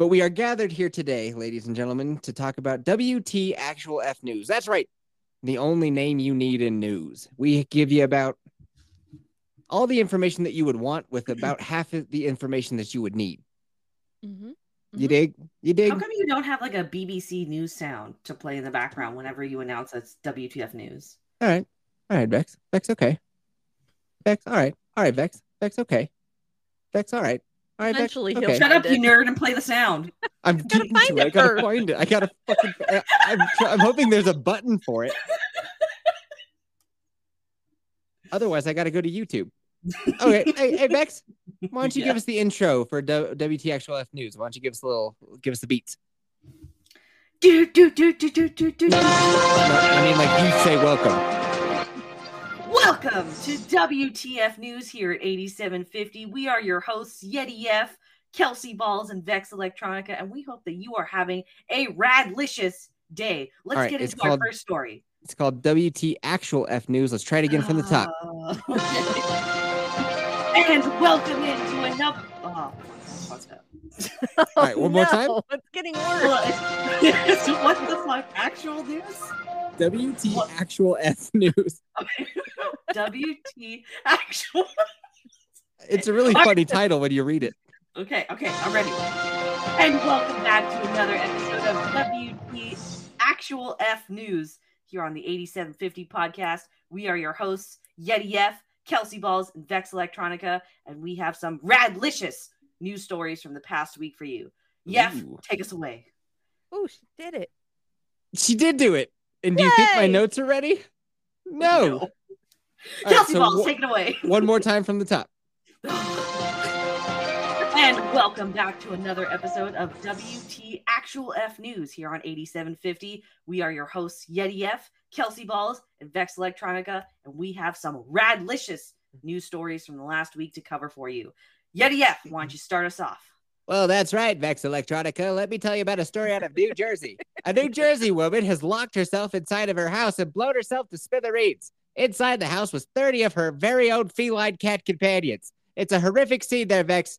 But we are gathered here today, ladies and gentlemen, to talk about WT Actual F News. That's right. The only name you need in news. We give you about all the information that you would want with about half of the information that you would need. Mm-hmm. You dig? You dig? How come you don't have like a BBC news sound to play in the background whenever you announce it's WTF news? All right. All right, Vex. Vex, okay. Vex, all right. All right, Vex. Vex, okay. Vex, all right. All right, Vex, Eventually he'll okay. Shut up, you nerd, and play the sound. I'm gotta getting find to it. it I gotta first. find it. I gotta fucking. I, I'm, I'm hoping there's a button for it. Otherwise, I gotta go to YouTube. Okay, hey, hey, Vex, why don't you Yeah. give us the intro for w- WT Actual F News? Why don't you give us a little, give us the beats? Do do do do do do do. No, I mean, like you say, welcome. Welcome to WTF News here at 8750. We are your hosts, Yeti F, Kelsey Balls, and Vex Electronica, and we hope that you are having a radlicious day. Let's All right, get it's into our first story. It's called WT Actual F News. Let's try it again from the top. Uh, and welcome into another. Oh. All right, one more time? no, It's getting worse. Well, what the fuck? Actual news? WT Actual F News. WT actual. It's a really funny title when you read it. Okay, okay, I'm ready. And welcome back to another episode of WT Actual F News here on the 8750 podcast. We are your hosts, Yeti F, Kelsey Balls, and Vex Electronica, and we have some radlicious news stories from the past week for you. Yef, Ooh. take us away. Oh, she did it. She did do it. And do you think my notes are ready? No. Right, Kelsey so Balls, take it away. one more time from the top. and welcome back to another episode of WT Actual F News here on 8750. We are your hosts, Yeti F, Kelsey Balls, and Vex Electronica, and we have some radlicious news stories from the last week to cover for you. Yeti F, why don't you start us off? Well, that's right, Vex Electronica. Let me tell you about a story out of New Jersey. A New Jersey woman has locked herself inside of her house and blown herself to smithereens. Inside the house was 30 of her very own feline cat companions. It's a horrific scene there, Vex.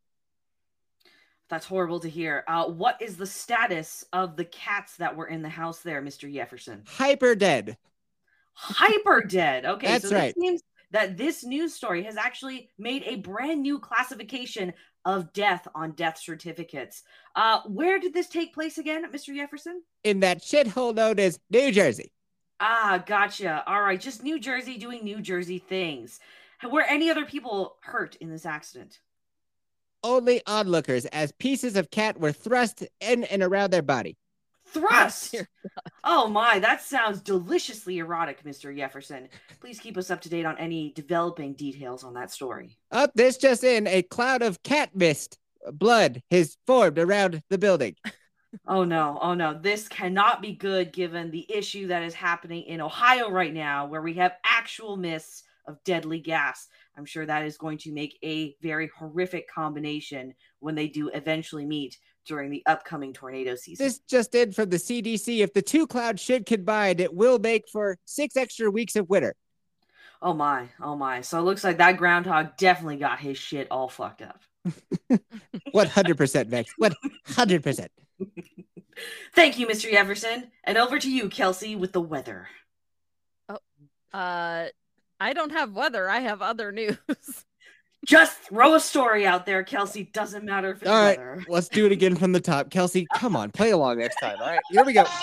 That's horrible to hear. Uh, what is the status of the cats that were in the house there, Mr. Jefferson? Hyper dead. hyper dead. Okay, That's so right. This means that this news story has actually made a brand new classification of death on death certificates. Uh, where did this take place again, Mr. Jefferson? In that shithole known as New Jersey. Ah, gotcha. All right, just New Jersey doing New Jersey things. Were any other people hurt in this accident? Only onlookers, as pieces of cat were thrust in and around their body. Thrust. Oh my, that sounds deliciously erotic, Mr. Jefferson. Please keep us up to date on any developing details on that story. Oh, up this just in, a cloud of cat mist, uh, blood, has formed around the building. Oh no, oh no. This cannot be good given the issue that is happening in Ohio right now, where we have actual mists of deadly gas. I'm sure that is going to make a very horrific combination when they do eventually meet during the upcoming tornado season. This just in from the CDC. If the two clouds should combine, it will make for six extra weeks of winter. oh my, oh my. So it looks like that groundhog definitely got his shit all fucked up. 100% Vex. 100%. Thank you, Mr. Jefferson. And over to you, Kelsey, with the weather. Uh, I don't have weather. I have other news. Just throw a story out there, Kelsey. Doesn't matter if it's All right, weather. let's do it again from the top. Kelsey, come on, play along next time. All right, here we go.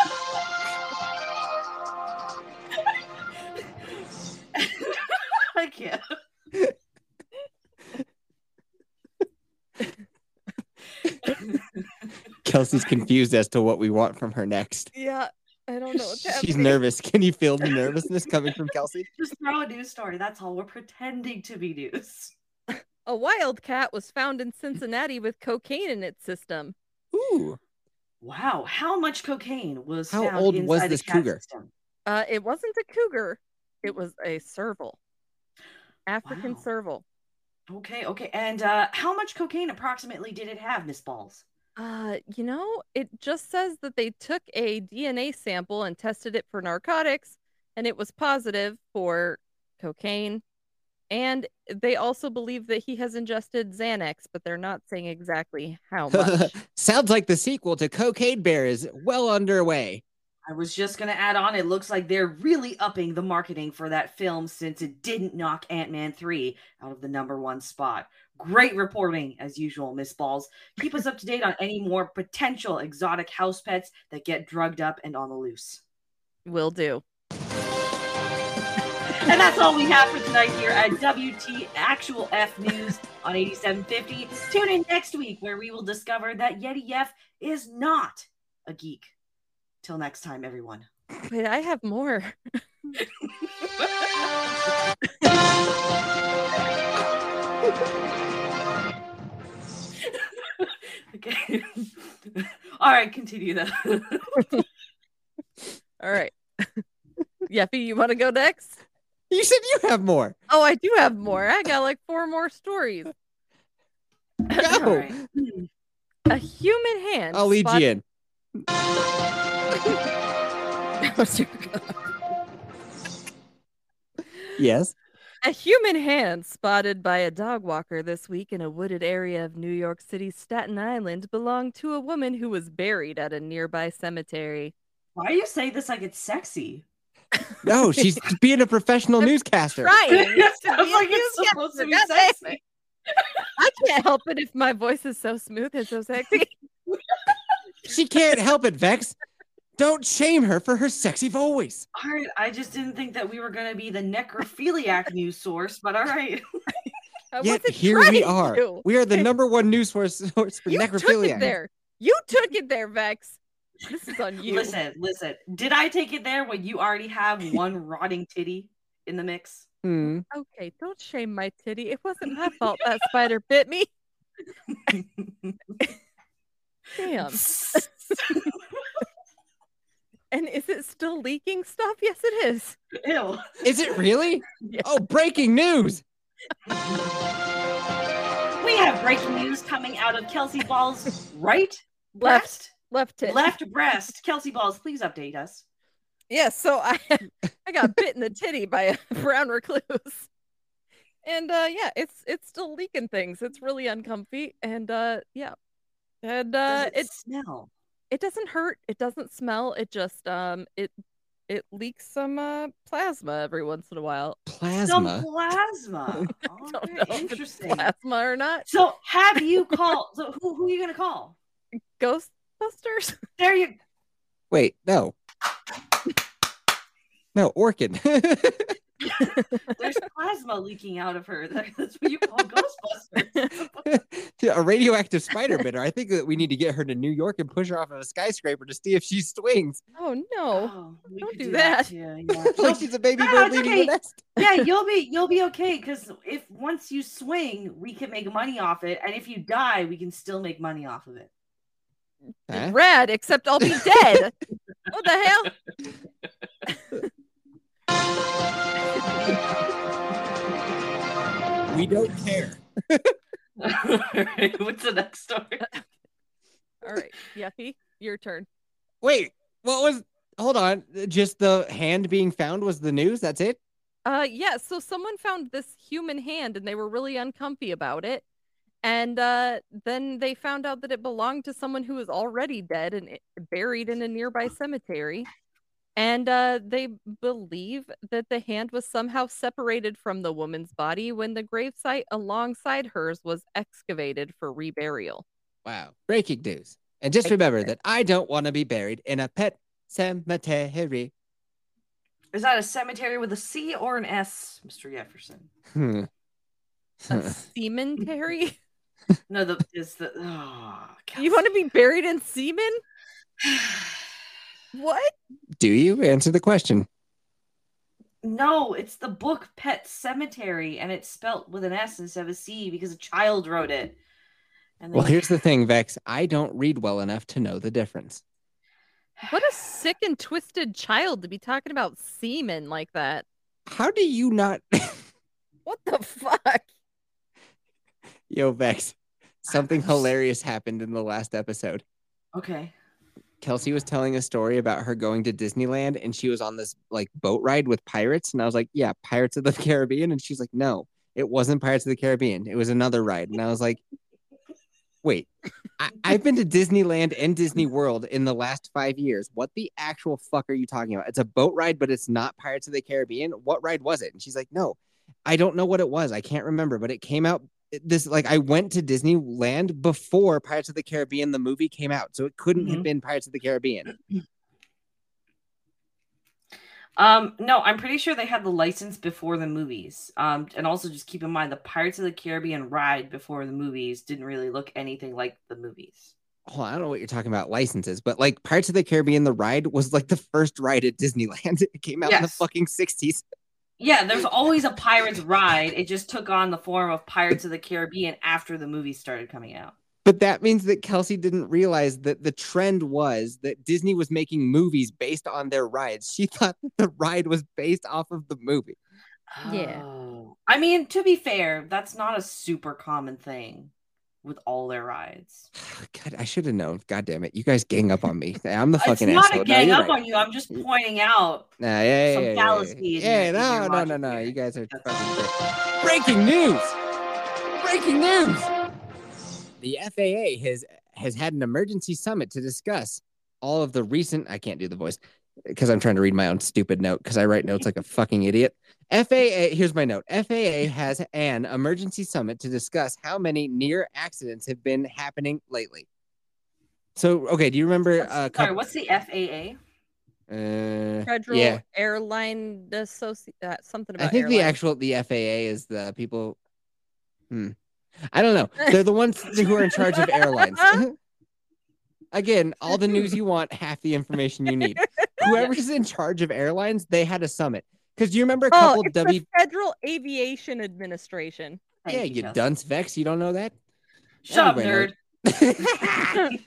I can't. Kelsey's confused as to what we want from her next. yeah, I don't know what's She's happening. nervous. Can you feel the nervousness coming from Kelsey? Just throw a news story. That's all. We're pretending to be news. A wildcat was found in Cincinnati with cocaine in its system. Ooh, Wow, how much cocaine was How found old inside was this cougar? system? Uh, it wasn't a cougar. It was a serval. African Wow. serval. Okay, okay. And uh, how much cocaine approximately did it have, Miss Balls? Uh, you know, it just says that they took a DNA sample and tested it for narcotics, and it was positive for cocaine, And they also believe that he has ingested Xanax, but they're not saying exactly how much. Sounds like the sequel to Cocaine Bear is well underway. I was just going to add on, it looks like they're really upping the marketing for that film since it didn't knock Ant Man 3 out of the number one spot. Great reporting, as usual, Miss Balls. Keep us up to date on any more potential exotic house pets that get drugged up and on the loose. Will do. And that's all we have for tonight here at WT Actual F News on 8750. Tune in next week where we will discover that Yeti F is not a geek. Till next time, everyone. Wait, I have more. okay. All right, continue though. All right. Yeffy, you want to go next? You said you have more. Oh, I do have more. I got like four more stories. Go. All right. A human hand. I'll lead spot- you in. Yes. A human hand spotted by a dog walker this week in a wooded area of New York City's Staten Island belonged to a woman who was buried at a nearby cemetery. Why do you say this like it's sexy? No, she's being a professional newscaster. Right. it like it's supposed to be sexy. I can't help it if my voice is so smooth and so sexy. She can't help it, Vex. Don't shame her for her sexy voice. All right, I just didn't think that we were going to be the necrophiliac news source, but all right. Yet here we are. to. We are the number one news source, source for You took necrophilia. it there. You took it there, Vex. This is on you. Listen, listen. Did I take it there when you already have one rotting titty in the mix? Hmm. Okay, don't shame my titty. It wasn't my fault that spider bit me. Damn. And is it still leaking stuff? Yes, it is. Ew. Is it really? Yeah. Oh, breaking news. We have breaking news coming out of Kelsey Ball's right Left. breast, Left tit. left breast. Kelsey Balls, please update us. Yeah, so I I got bit in the titty by a brown recluse. And uh yeah, it's it's still leaking things. It's really uncomfy. And uh yeah. And Does uh it, it smell? it doesn't hurt, it doesn't smell, it just um it it leaks some uh plasma every once in a while. Some Plasma. plasma. Okay, know if it's interesting. Plasma or not. So have you called? So who, who are you going to call? Ghostbusters? There you. Wait, no. No, orchid. There's plasma leaking out of her. That's what you call Ghostbusters. a radioactive spider bit her. I think that we need to get her to New York and push her off of a skyscraper to see if she swings. Oh no. Oh, we don't could do that. too, Yeah, like she's a baby No, bird leaving okay. the nest. yeah, you'll be you'll be okay because if once you swing, we can make money off it, and if you die, we can still make money off of it. Huh? Rad, except I'll be dead. what the hell? We don't care. Alright, What's the next story? All right, Yuffie, your turn. Wait, what was? Hold on. Just the hand being found was the news. That's it. Uh yeah, so someone found this human hand and they were really uncomfy about it. And uh then they found out that it belonged to someone who was already dead and buried in a nearby cemetery. And uh they believe that the hand was somehow separated from the woman's body when the gravesite alongside hers was excavated for reburial. Wow. Breaking news. And just remember that I don't want to be buried in a pet cemetery. Is that a cemetery with a C or an S, Mr. Jefferson? Hmm. A cemetery? No, the is the. Oh, You want to be buried in semen? What? Do you answer the question? No, it's the book Pet Sematary, and it's spelt with an S instead of a C because a child wrote it. And Well, here's the thing, Vex. I don't read well enough to know the difference. What a sick and twisted child to be talking about semen like that. How do you not? What the fuck? Yo, Vex. Something hilarious happened in the last episode. Okay. Kelsey was telling a story about her going to Disneyland and she was on this like boat ride with pirates. And I was like, Yeah, Pirates of the Caribbean. And she's like, No, It wasn't Pirates of the Caribbean. It was another ride. And I was like, wait, I, I've been to Disneyland and Disney World in the last five years. What the actual fuck are you talking about? It's a boat ride, but it's not Pirates of the Caribbean. What ride was it? And she's like, no, I don't know what it was. I can't remember, but it came out this like I went to Disneyland before Pirates of the Caribbean the movie came out, so it couldn't have Mhm. been Pirates of the Caribbean. Um, no, I'm pretty sure they had the license before the movies. Um, and also just keep in mind the Pirates of the Caribbean ride before the movies didn't really look anything like the movies. Oh, I don't know what you're talking about licenses, but like Pirates of the Caribbean the ride was like the first ride at Disneyland. It came out in the fucking 60s. Yeah, there's always a pirates ride. It just took on the form of Pirates of the Caribbean after the movie started coming out. But that means that Kelsey didn't realize that the trend was that Disney was making movies based on their rides. She thought that the ride was based off of the movie. Yeah. Oh. I mean, to be fair, that's not a super common thing with all their rides. God, I should have known. God damn it. You guys gang up on me. I'm the fucking It's fucking not asshole. a gang you're up right. on you. I'm just pointing out. Nah, yeah, yeah, some yeah, yeah, fallacy yeah. Yeah, your- no, no, no, no. here. You guys are fucking. Breaking news! Breaking news! The FAA has has had an emergency summit to discuss all of the recent. I can't do the voice because I'm trying to read my own stupid note because I write notes like a fucking idiot. FAA, here's my note. FAA has an emergency summit to discuss how many near accidents have been happening lately. So, okay, do you remember What's- a sorry, couple? what's the FAA? Uh, Federal yeah, Airline Associ uh, something about I think the actual the FAA is the people. Hmm. I don't know. They're the ones who are in charge of airlines. Again, all the news you want, half the information you need. Whoever's in charge of airlines, they had a summit. Because you remember a Oh, couple it's W. the Federal Aviation Administration. Thank yeah, you Kelsey. dunce vex. You don't know that. Shut up, nerd.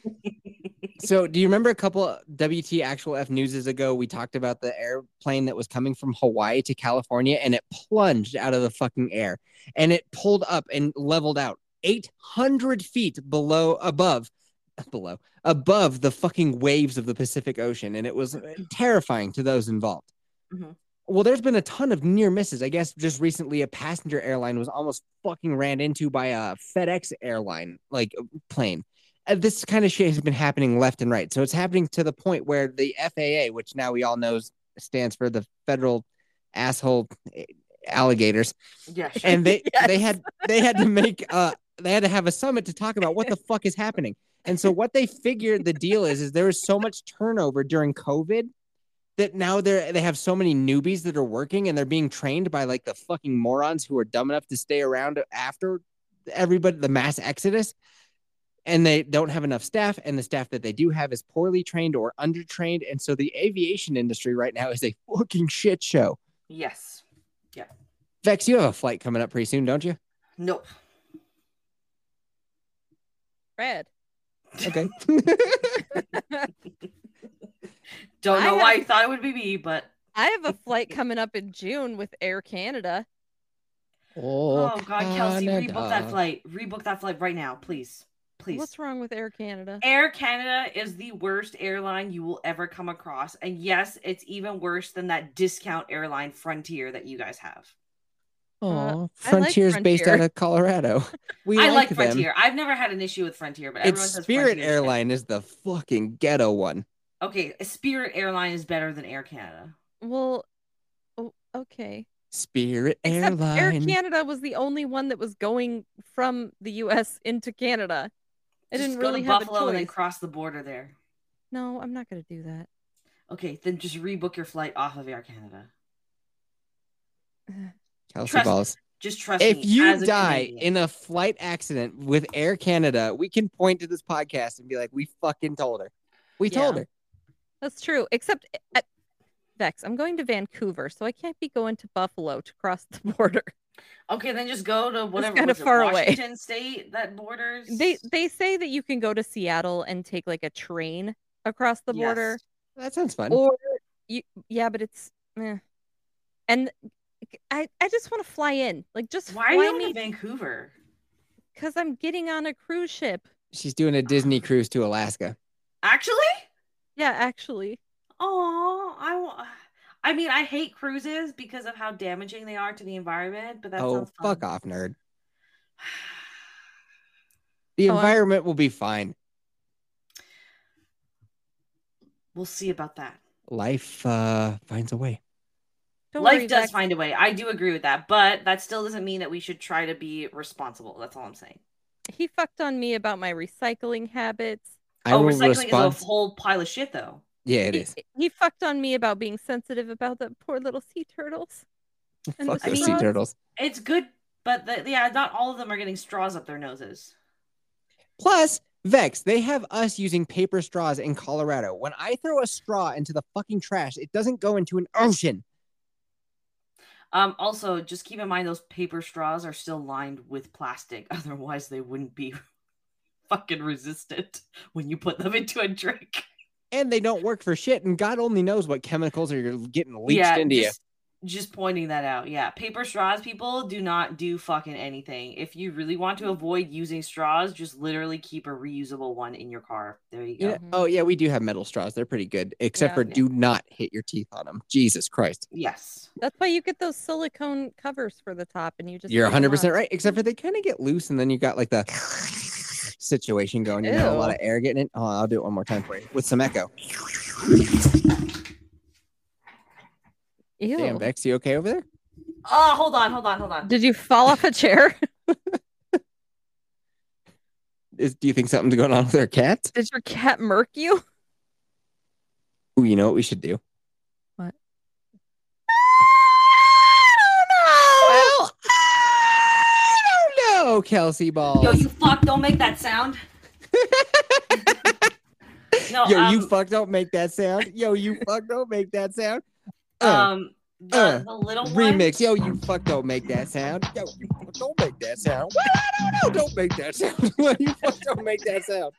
so, do you remember a couple WT actual F newses ago? We talked about the airplane that was coming from Hawaii to California and it plunged out of the fucking air and it pulled up and leveled out 800 feet below, above, below, above the fucking waves of the Pacific Ocean. And it was terrifying to those involved. Mhm. Well, there's been a ton of near misses. I guess just recently, a passenger airline was almost fucking ran into by a FedEx airline, like plane. Uh, this kind of shit has been happening left and right. So it's happening to the point where the FAA, which now we all know stands for the Federal Asshole Alligators, yeah, sure. and they they had they had to make uh they had to have a summit to talk about what the fuck is happening. And so what they figured the deal is is there was so much turnover during COVID that now they're they have so many newbies that are working and they're being trained by like the fucking morons who are dumb enough to stay around after everybody the mass exodus and they don't have enough staff and the staff that they do have is poorly trained or undertrained and so the aviation industry right now is a fucking shit show yes. Yeah vex you have a flight coming up pretty soon don't you Nope. Red. okay Don't I know why have- you thought it would be me, but I have a flight coming up in June with Air Canada. oh, oh god, Kelsey, rebook that flight. Rebook that flight right now, please. Please. What's wrong with Air Canada? Air Canada is the worst airline you will ever come across. And yes, it's even worse than that discount airline Frontier that you guys have. Aw, I like Frontier's based out of Colorado. We I like them. Frontier. I've never had an issue with Frontier, but everyone It's says Spirit Frontier's shit. Airline is the fucking ghetto one. Okay, uh, Spirit Airline is better than Air Canada. Well, oh, okay. Spirit Except Air Canada was the only one that was going from the U.S. into Canada. I Just didn't go really to have Buffalo a and then cross the border there. No, I'm not going to do that. Okay, then just rebook your flight off of Air Canada. Kelsey Trust- Balls. Just trust If me. If you die Canadian. in a flight accident with Air Canada, we can point to this podcast and be like, "We fucking told her. We told her." That's true. Except, uh, Vex, I'm going to Vancouver, so I can't be going to Buffalo to cross the border. Okay, then just go to whatever kinda was it, far away. Washington State that borders. They they say that you can go to Seattle and take like a train across the border, Yes. That sounds fun. or you yeah, but it's eh. and I I just want to fly in, like just Why are you going me to Vancouver? because I'm getting on a cruise ship. She's doing a Disney cruise to Alaska. Actually? Yeah, actually. Oh, I wa- I mean, I hate cruises because of how damaging they are to the environment, but that oh, fuck off, nerd. The Oh, I'm- environment will be fine. We'll see about that. Life uh finds a way. Don't Life worry, does Vex. find a way. I do agree with that, but that still doesn't mean that we should try to be responsible. That's all I'm saying. He fucked on me about my recycling habits. I oh, recycling respond. is a whole pile of shit, though. yeah, it he, is. he fucked on me about being sensitive about the poor little sea turtles. Fuck the those sea turtles. It's good, but the, yeah, not all of them are getting straws up their noses. Plus, Vex, they have us using paper straws in Colorado. When I throw a straw into the fucking trash, it doesn't go into an ocean. Um, also, just keep in mind those paper straws are still lined with plastic. Otherwise, they wouldn't be fucking resistant when you put them into a drink. And they don't work for shit. And God only knows what chemicals are getting leached yeah, into you. just, just pointing that out. Yeah, paper straws, people do not do fucking anything. If you really want to avoid using straws, just literally keep a reusable one in your car. There you go. Yeah. Oh yeah, we do have metal straws. They're pretty good, except Yeah. for do not hit your teeth on them. Jesus Christ. Yes. That's why you get those silicone covers for the top, and you just You're 100% right, except for they kind of get loose and then you got like the situation going, you know, a lot of air getting in. Oh, I'll do it one more time for you with some echo. Ew. Damn, Vex, you okay over there? Oh, hold on, hold on, hold on. Did you fall off a chair? Is, do you think something's going on with our cat? Did your cat murk you? Ooh, you know what we should do? What? I don't know. Well, I don't know, Kelsey Ball. Yo, you fuck, don't make that sound. no, Yo, um, you fuck, don't make that sound. Yo, you fuck, don't make that sound. Uh, um the, uh, the little one remix. Yo, you fuck, don't make that sound. Yo, you don't make that sound. Well, I don't know. Don't make that sound. You fuck, don't make that sound.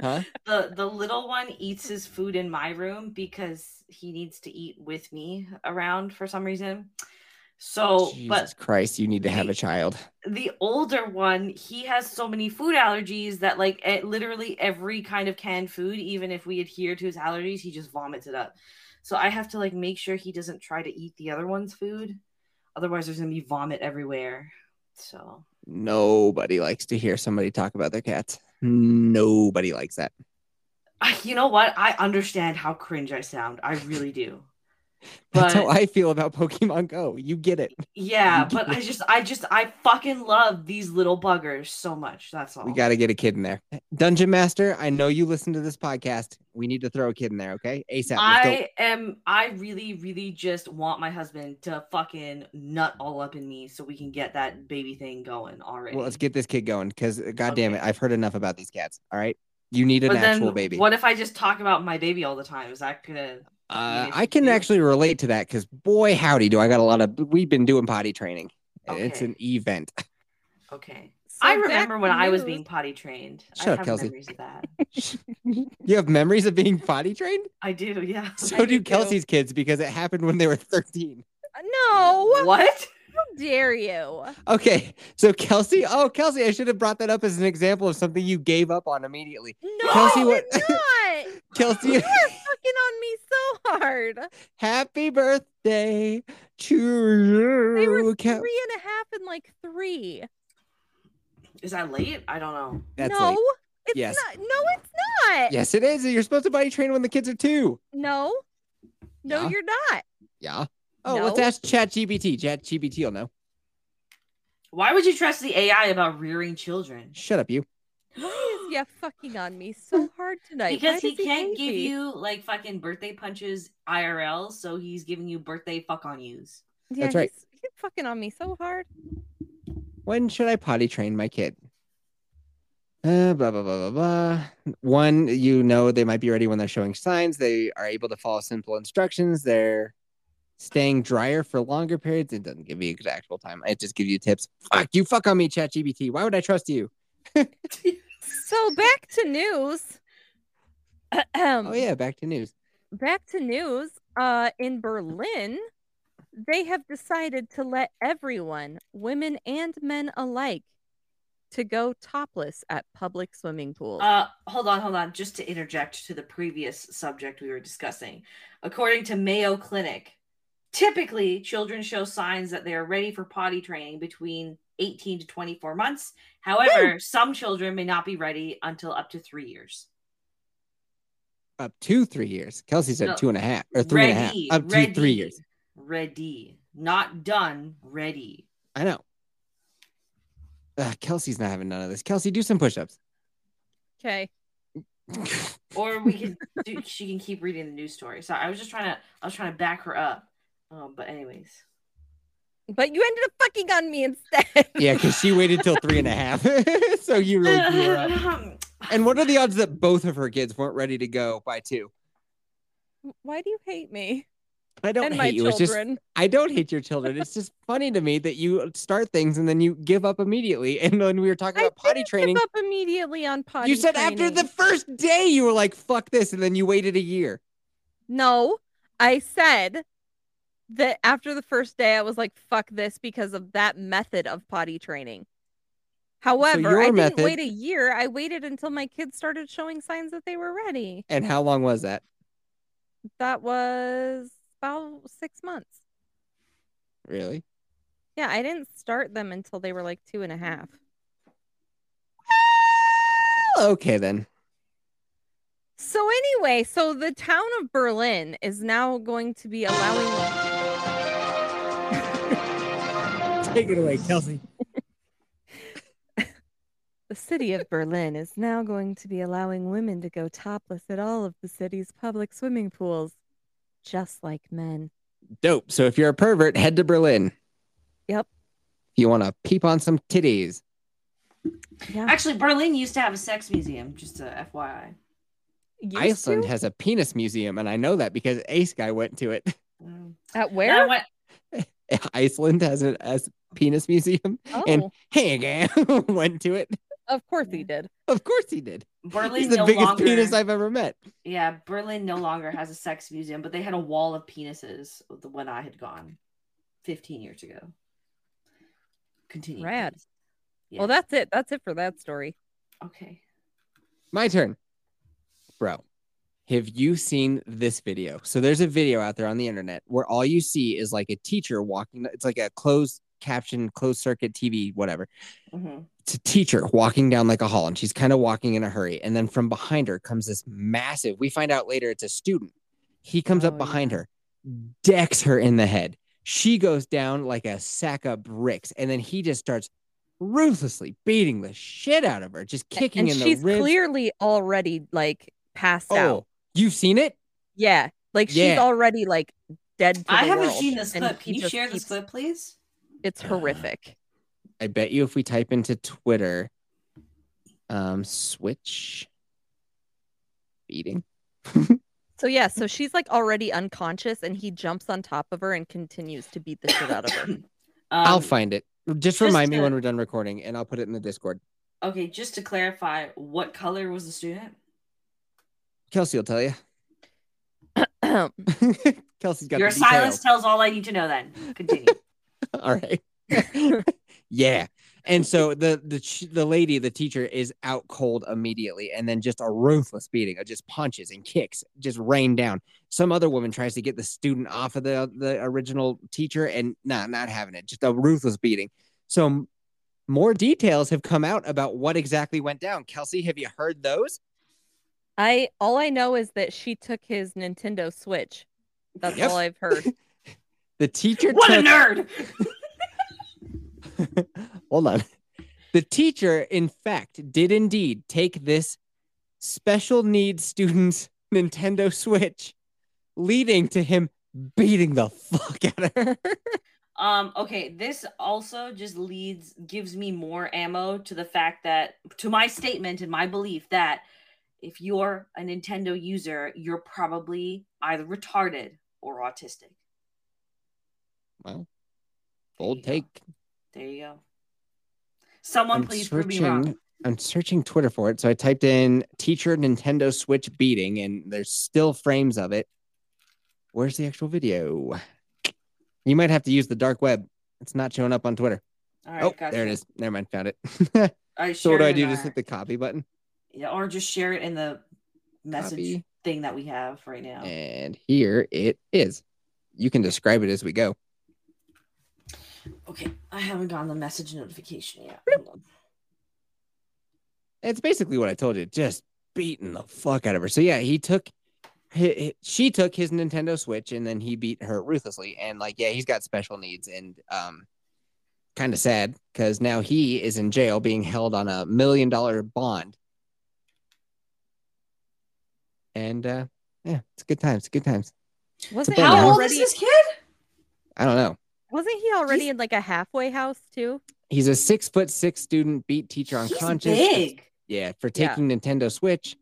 Huh? the the little one eats his food in my room because he needs to eat with me around for some reason. So, Jesus but Christ, you need to have a child. the older one, he has so many food allergies that like literally every kind of canned food, even if we adhere to his allergies, he just vomits it up. So I have to like make sure he doesn't try to eat the other one's food. Otherwise, there's gonna be vomit everywhere. So Nobody likes to hear somebody talk about their cats. Nobody likes that. You know what? I understand how cringe I sound. I really do. That's how I feel about Pokemon Go. You get it. yeah, but I just, I just, I fucking love these little buggers so much. That's all. We got to get a kid in there. Dungeon Master, I know you listen to this podcast. We need to throw a kid in there, okay? ASAP. I am. I really, really just want my husband to fucking nut all up in me so we can get that baby thing going already. Well, let's get this kid going because, god damn it, I've heard enough about these cats. All right. You need an but actual baby. what if I just talk about my baby all the time? Is that gonna? Uh, I can actually relate to that because, boy, howdy, do I got a lot of. We've been doing potty training. It's an event. Okay. So I remember to when I was being potty trained. Shut I up, have Kelsey. memories of that. you have memories of being potty trained? I do. Yeah. So I do do. Kelsey's kids because it happened when they were 13. No, What? How dare you? Okay, so Kelsey, oh Kelsey, I should have brought that up as an example of something you gave up on immediately. No, Kelsey, you're what- not. Kelsey, You are fucking on me so hard. happy birthday to you. They were you. three Kel- and a half and like three. Is that late? I don't know. That's no, late. it's Yes. not. No, it's not. Yes, it is. You're supposed to potty train when the kids are two. No, no, Yeah. you're not. Yeah. Oh, let's No. ask ChatGPT. ChatGPT will know. Why would you trust the AI about rearing children? Shut up, you. Why is ya fucking on me so hard tonight? Because he does can't give me? you like fucking birthday punches IRL, so he's giving you birthday fuck on yous. Yeah, That's right. He's, he's fucking on me so hard. When should I potty train my kid? Uh, blah, blah, blah, blah, blah. One, you know, they might be ready when they're showing signs. They are able to follow simple instructions. They're staying drier for longer periods. It doesn't give you actual time. It just gives you tips. Fuck, you fuck on me, ChatGPT. Why would I trust you? So back to news. Oh, yeah, back to news. Back to news. Uh, in Berlin, they have decided to let everyone, women and men alike, to go topless at public swimming pools. Uh, hold on, hold on. Just to interject to the previous subject we were discussing. According to Mayo Clinic, typically children show signs that they are ready for potty training between 18 to 24 months. However, some children may not be ready until up to three years. Up to three years. Kelsey said No. two and a half or three and a half. Ready, Up to ready, three years. Ready. Not done, ready. I know. Ugh, Kelsey's not having none of this. Kelsey, do some push-ups. okay. Or we can do she can keep reading the news story. So I was just trying to I was trying to back her up. Um, but anyways. But you ended up fucking on me instead. yeah, because she waited till three and a half. so you really blew her up. And what are the odds that both of her kids weren't ready to go by two? Why do you hate me I don't and hate my you. It's just? I don't hate your children. It's just funny to me that you start things and then you give up immediately. And when we were talking I about potty training, give up immediately on potty. you said after the first day you were like, "Fuck this," and then you waited a year. No, I said that after the first day, I was like, fuck this because of that method of potty training. However, your I didn't method- wait a year. I waited until my kids started showing signs that they were ready. And how long was that? That was about six months. Really? Yeah, I didn't start them until they were like two and a half. Okay then. So anyway, so the town of Berlin is now going to be allowing Take it away, Kelsey. the city of Berlin is now going to be allowing women to go topless at all of the city's public swimming pools, just like men. Dope. So if you're a pervert, head to Berlin. Yep. If you want to peep on some titties. Yeah. Actually, Berlin used to have a sex museum, just a FYI. Used Iceland to? has a penis museum, and I know that because Ace guy went to it. Mm. At Now where? what- Iceland has a has a penis museum, Oh, and hey again went to it. of course he did. Of course he did. Berlin He's the no biggest longer, penis I've ever met. Yeah, Berlin no longer has a sex museum, but they had a wall of penises the when I had gone 15 years ago. Continue. Rad. Yeah. Well, that's it. That's it for that story. okay. My turn. Bro, have you seen this video? So there's a video out there on the internet where all you see is like a teacher walking. It's like a closed caption, closed circuit TV, whatever. Mhm. It's a teacher walking down like a hall and she's kind of walking in a hurry. And then from behind her comes this massive, we find out later it's a student. He comes up Oh, behind yeah. her, decks her in the head. She goes down like a sack of bricks. And then he just starts ruthlessly beating the shit out of her, just kicking and in she's the ribs. clearly already like passed Oh, out. You've seen it? Yeah, like she's Yeah. already like dead. To I the haven't world, seen this clip. Can you just share this clip, please? It's horrific. I bet you if we type into Twitter, um, switch beating. So yeah, so she's like already unconscious, and he jumps on top of her and continues to beat the shit out of her. Um, I'll find it. Just just remind me when we're done recording, and I'll put it in the Discord. Okay, just to clarify, what color was the student? Kelsey will tell you. Kelsey's got Your silence details. tells all I need to know. Then continue. All right. yeah. And so the the the lady, the teacher, is out cold immediately, and then just a ruthless beating, of just punches and kicks, just rain down. Some other woman tries to get the student off of the the original teacher, and not not having it, just a ruthless beating. So more details have come out about what exactly went down. Kelsey, have you heard those? I all I know is that she took his Nintendo Switch. That's Yep. all I've heard. The teacher what a nerd! Hold on. The teacher, in fact, did indeed take this special needs student's Nintendo Switch, leading to him beating the fuck out of her. Um, okay, this also just leads gives me more ammo to the fact that to my statement and my belief that if you're a Nintendo user, you're probably either retarded or autistic. Well, There bold go. take. There you go. Someone I'm please prove me wrong. I'm searching Twitter for it. So I typed in teacher Nintendo Switch beating, and there's still frames of it. Where's the actual video? You might have to use the dark web. It's not showing up on Twitter. All right, oh, gotcha. there it is. Never mind, found it. So what do I do? Just hit the copy button. Yeah, or just share it in the message Copy. thing that we have right now. And here it is. You can describe it as we go. Okay, I haven't gotten the message notification yet. It's basically what I told you, just beating the fuck out of her. So yeah, he took she took his Nintendo Switch and then he beat her ruthlessly. And like, yeah, he's got special needs and um kind of sad because now he is in jail being held on a million dollar bond. And uh yeah, it's good times, good times. Wasn't he How old already? is this kid? I don't know. Wasn't he already He's- in like a halfway house too? He's a six foot six student, beat teacher He's unconscious. big. Yeah, for Yeah. taking Nintendo Switch.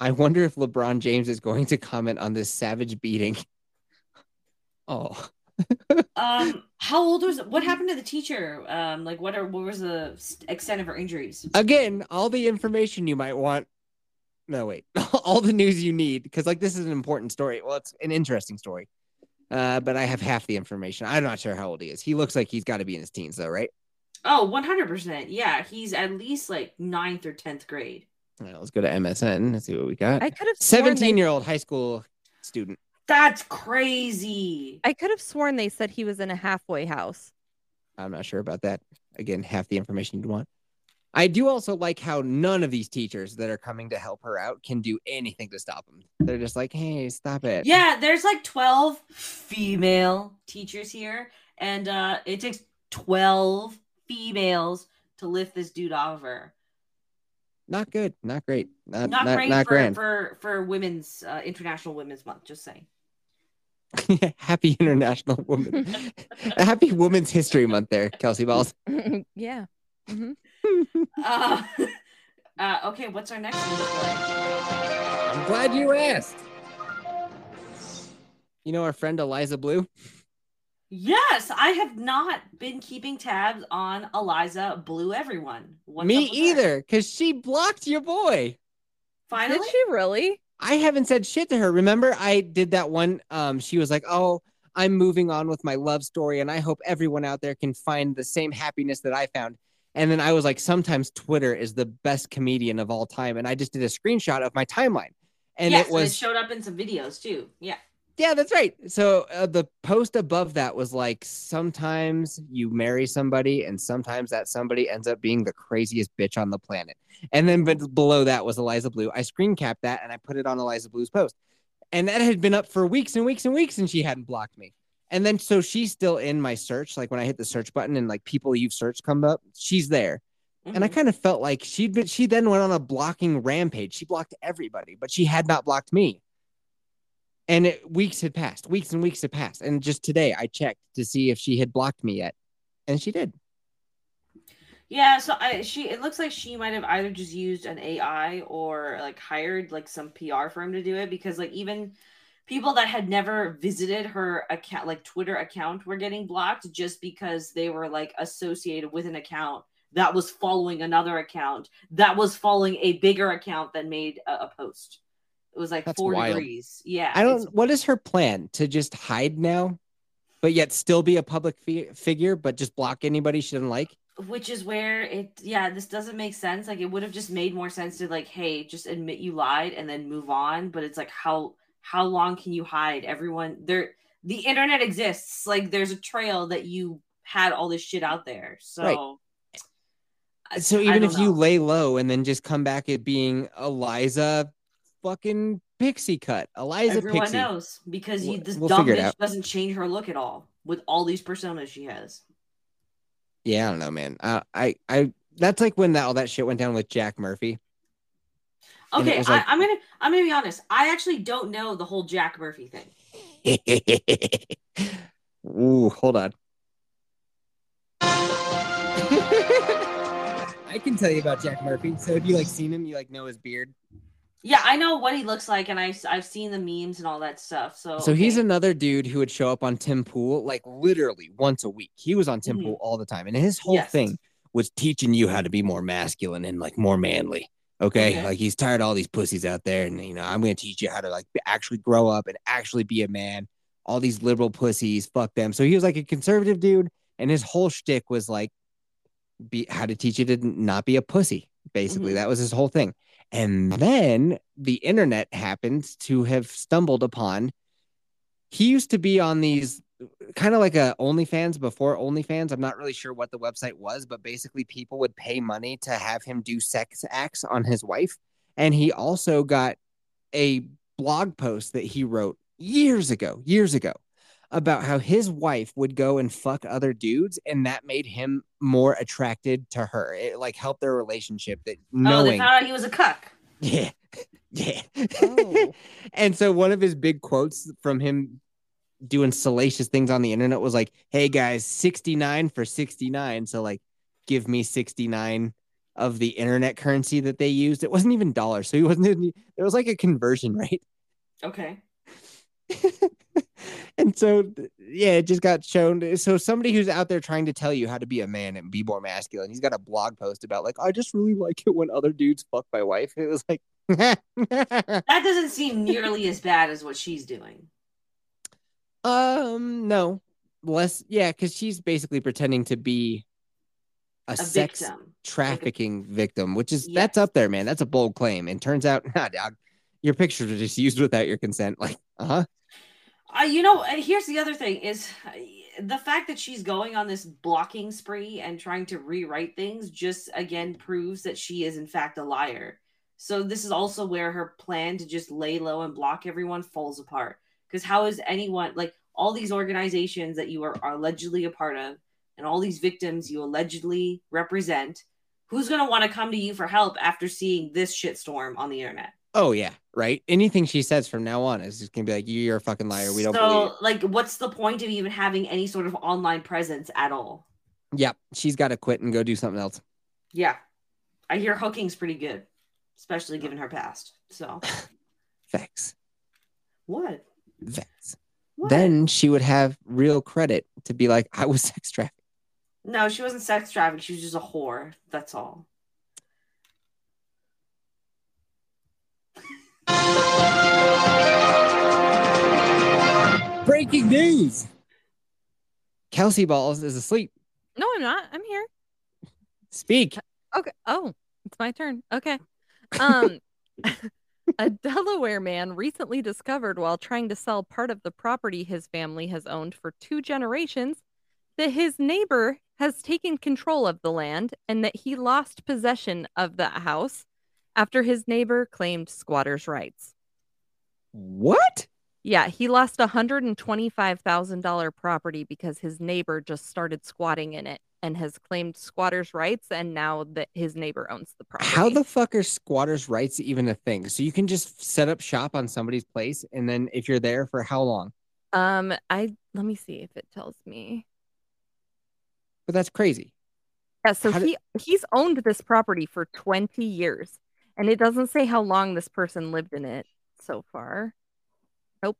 I wonder if LeBron James is going to comment on this savage beating. Oh, Um, how old was? What happened to the teacher? Um, like what are what was the extent of her injuries? again, all the information you might want. No, wait, all the news you need because like this is an important story. Well, it's an interesting story. Uh, but I have half the information. I'm not sure how old he is. He looks like he's got to be in his teens, though, right? Oh, 100%. Yeah, he's at least like ninth or 10th grade. All right, let's go to MSN. Let's see what we got. I could have 17 year old high school student. That's crazy. I could have sworn they said he was in a halfway house. I'm not sure about that. Again, half the information you'd want. I do also like how none of these teachers that are coming to help her out can do anything to stop them. They're just like, hey, stop it. Yeah, there's like 12 female teachers here, and uh it takes 12 females to lift this dude off of her. Not good. Not great. Not, Not, not, great not for, grand. for for women's uh, International Women's Month, just saying. Happy International Woman. Happy Women's History Month there, Kelsey Balls. yeah. Hmm Uh, uh okay, what's our next one? I'm glad you asked. You know our friend Eliza Blue? Yes, I have not been keeping tabs on Eliza Blue Everyone. What's Me up with her? either, because she blocked your boy. Finally, Did she really? I haven't said shit to her. Remember, I did that one. Um, she was like, "Oh, I'm moving on with my love story, and I hope everyone out there can find the same happiness that I found." And then I was like, "Sometimes Twitter is the best comedian of all time," and I just did a screenshot of my timeline, and yes, it was it showed up in some videos too. Yeah. yeah, that's right. So uh, the post above that was like, sometimes you marry somebody, and sometimes that somebody ends up being the craziest bitch on the planet. And then but below that was Eliza Blue. I screen capped that and I put it on Eliza Blue's post. And that had been up for weeks and weeks and weeks, and she hadn't blocked me. And then so she's still in my search. Like when I hit the search button and like people you've searched come up, she's there. And I Mhm. kind of felt like she'd been, she then went on a blocking rampage. She blocked everybody, but she had not blocked me. And it, weeks had passed, weeks and weeks had passed. And just today I checked to see if she had blocked me yet. And she did. Yeah, so I she it looks like she might have either just used an AI or like hired like some PR firm to do it because like even people that had never visited her account like Twitter account were getting blocked just because they were like associated with an account that was following another account that was following a bigger account that made a, a post. It was like That's four wild. degrees. Yeah. I don't, what is her plan to just hide now, but yet still be a public fi- figure, but just block anybody she doesn't like? which is where it yeah this doesn't make sense like it would have just made more sense to like hey just admit you lied and then move on but it's like how how long can you hide everyone there the internet exists like there's a trail that you had all this shit out there so Right. So even if you lay low and then just come back at being Eliza fucking pixie cut, Eliza everyone pixie. knows because you, this we'll dumb bitch out. doesn't change her look at all with all these personas she has Yeah, I don't know, man. Uh, I, I, that's like when that all that shit went down with Jack Murphy. And it okay like- I, i'm gonna i'm gonna be honest i actually don't know the whole jack murphy thing Ooh, hold on. I can tell you about Jack Murphy. So have you like seen him? You like know his beard? Yeah, I know what he looks like, and I I've seen the memes and all that stuff. So So he's another dude who would show up on Tim Pool like literally once a week. He was on Tim Mhm. Pool all the time, and his whole Yes. thing was teaching you how to be more masculine and like more manly. Okay? Okay. like he's tired of all these pussies out there, and you know I'm gonna teach you how to like actually grow up and actually be a man. All these liberal pussies, fuck them. So he was like a conservative dude, and his whole shtick was like be how to teach you to not be a pussy. Basically, Mhm. that was his whole thing. And then the internet happened to have stumbled upon. He used to be on these kind of like a OnlyFans before OnlyFans. I'm not really sure what the website was, but basically people would pay money to have him do sex acts on his wife. And he also got a blog post that he wrote years ago, years ago, about how his wife would go and fuck other dudes, and that made him more attracted to her. It like helped their relationship. That Oh, they knowing, found out he was a cuck. yeah, yeah. Oh. and so one of his big quotes from him doing salacious things on the internet was like, "Hey guys, sixty nine for sixty nine. So like, give me 69. Of the internet currency that they used, it wasn't even dollars, so he wasn't. It was like a conversion rate. Okay. and so yeah it just got shown so somebody who's out there trying to tell you how to be a man and be more masculine he's got a blog post about like i just really like it when other dudes fuck my wife it was like That doesn't seem nearly as bad as what she's doing. Um no less yeah because she's basically pretending to be a, A sex victim. trafficking victim which is Yes. that's up there man that's a bold claim and turns out nah, dog, your pictures are just used without your consent like uh-huh Uh, you know, here's the other thing is uh, the fact that she's going on this blocking spree and trying to rewrite things just again proves that she is in fact a liar. So this is also where her plan to just lay low and block everyone falls apart. Because how is anyone like all these organizations that you are, are allegedly a part of and all these victims you allegedly represent, who's gonna want to come to you for help after seeing this shitstorm on the internet? oh yeah right anything she says from now on is just gonna be like you're a fucking liar we don't so, like, what's the point of even having any sort of online presence at all? Yep, she's got to quit and go do something else. Yeah, I hear hooking's pretty good, especially given her past. So, thanks. what? Facts. what? Then she would have real credit to be like, I was sex trafficked. no, she wasn't sex trafficked. She was just a whore. That's all. Breaking news: Kelsey Balls is asleep. No, I'm not. I'm here. Speak. Okay. Oh, it's my turn. Okay. Um, a Delaware man recently discovered while trying to sell part of the property his family has owned for two generations that his neighbor has taken control of the land and that he lost possession of the house after his neighbor claimed squatters' rights. What? Yeah, he lost a $125,000 property because his neighbor just started squatting in it and has claimed squatters' rights and now that his neighbor owns the property. How the fuck are squatters' rights even a thing? So you can just set up shop on somebody's place, and then if you're there for how long? Um, I let me see if it tells me. But that's crazy. Yeah, so How did- he he's owned this property for 20 years and it doesn't say how long this person lived in it so far. Nope,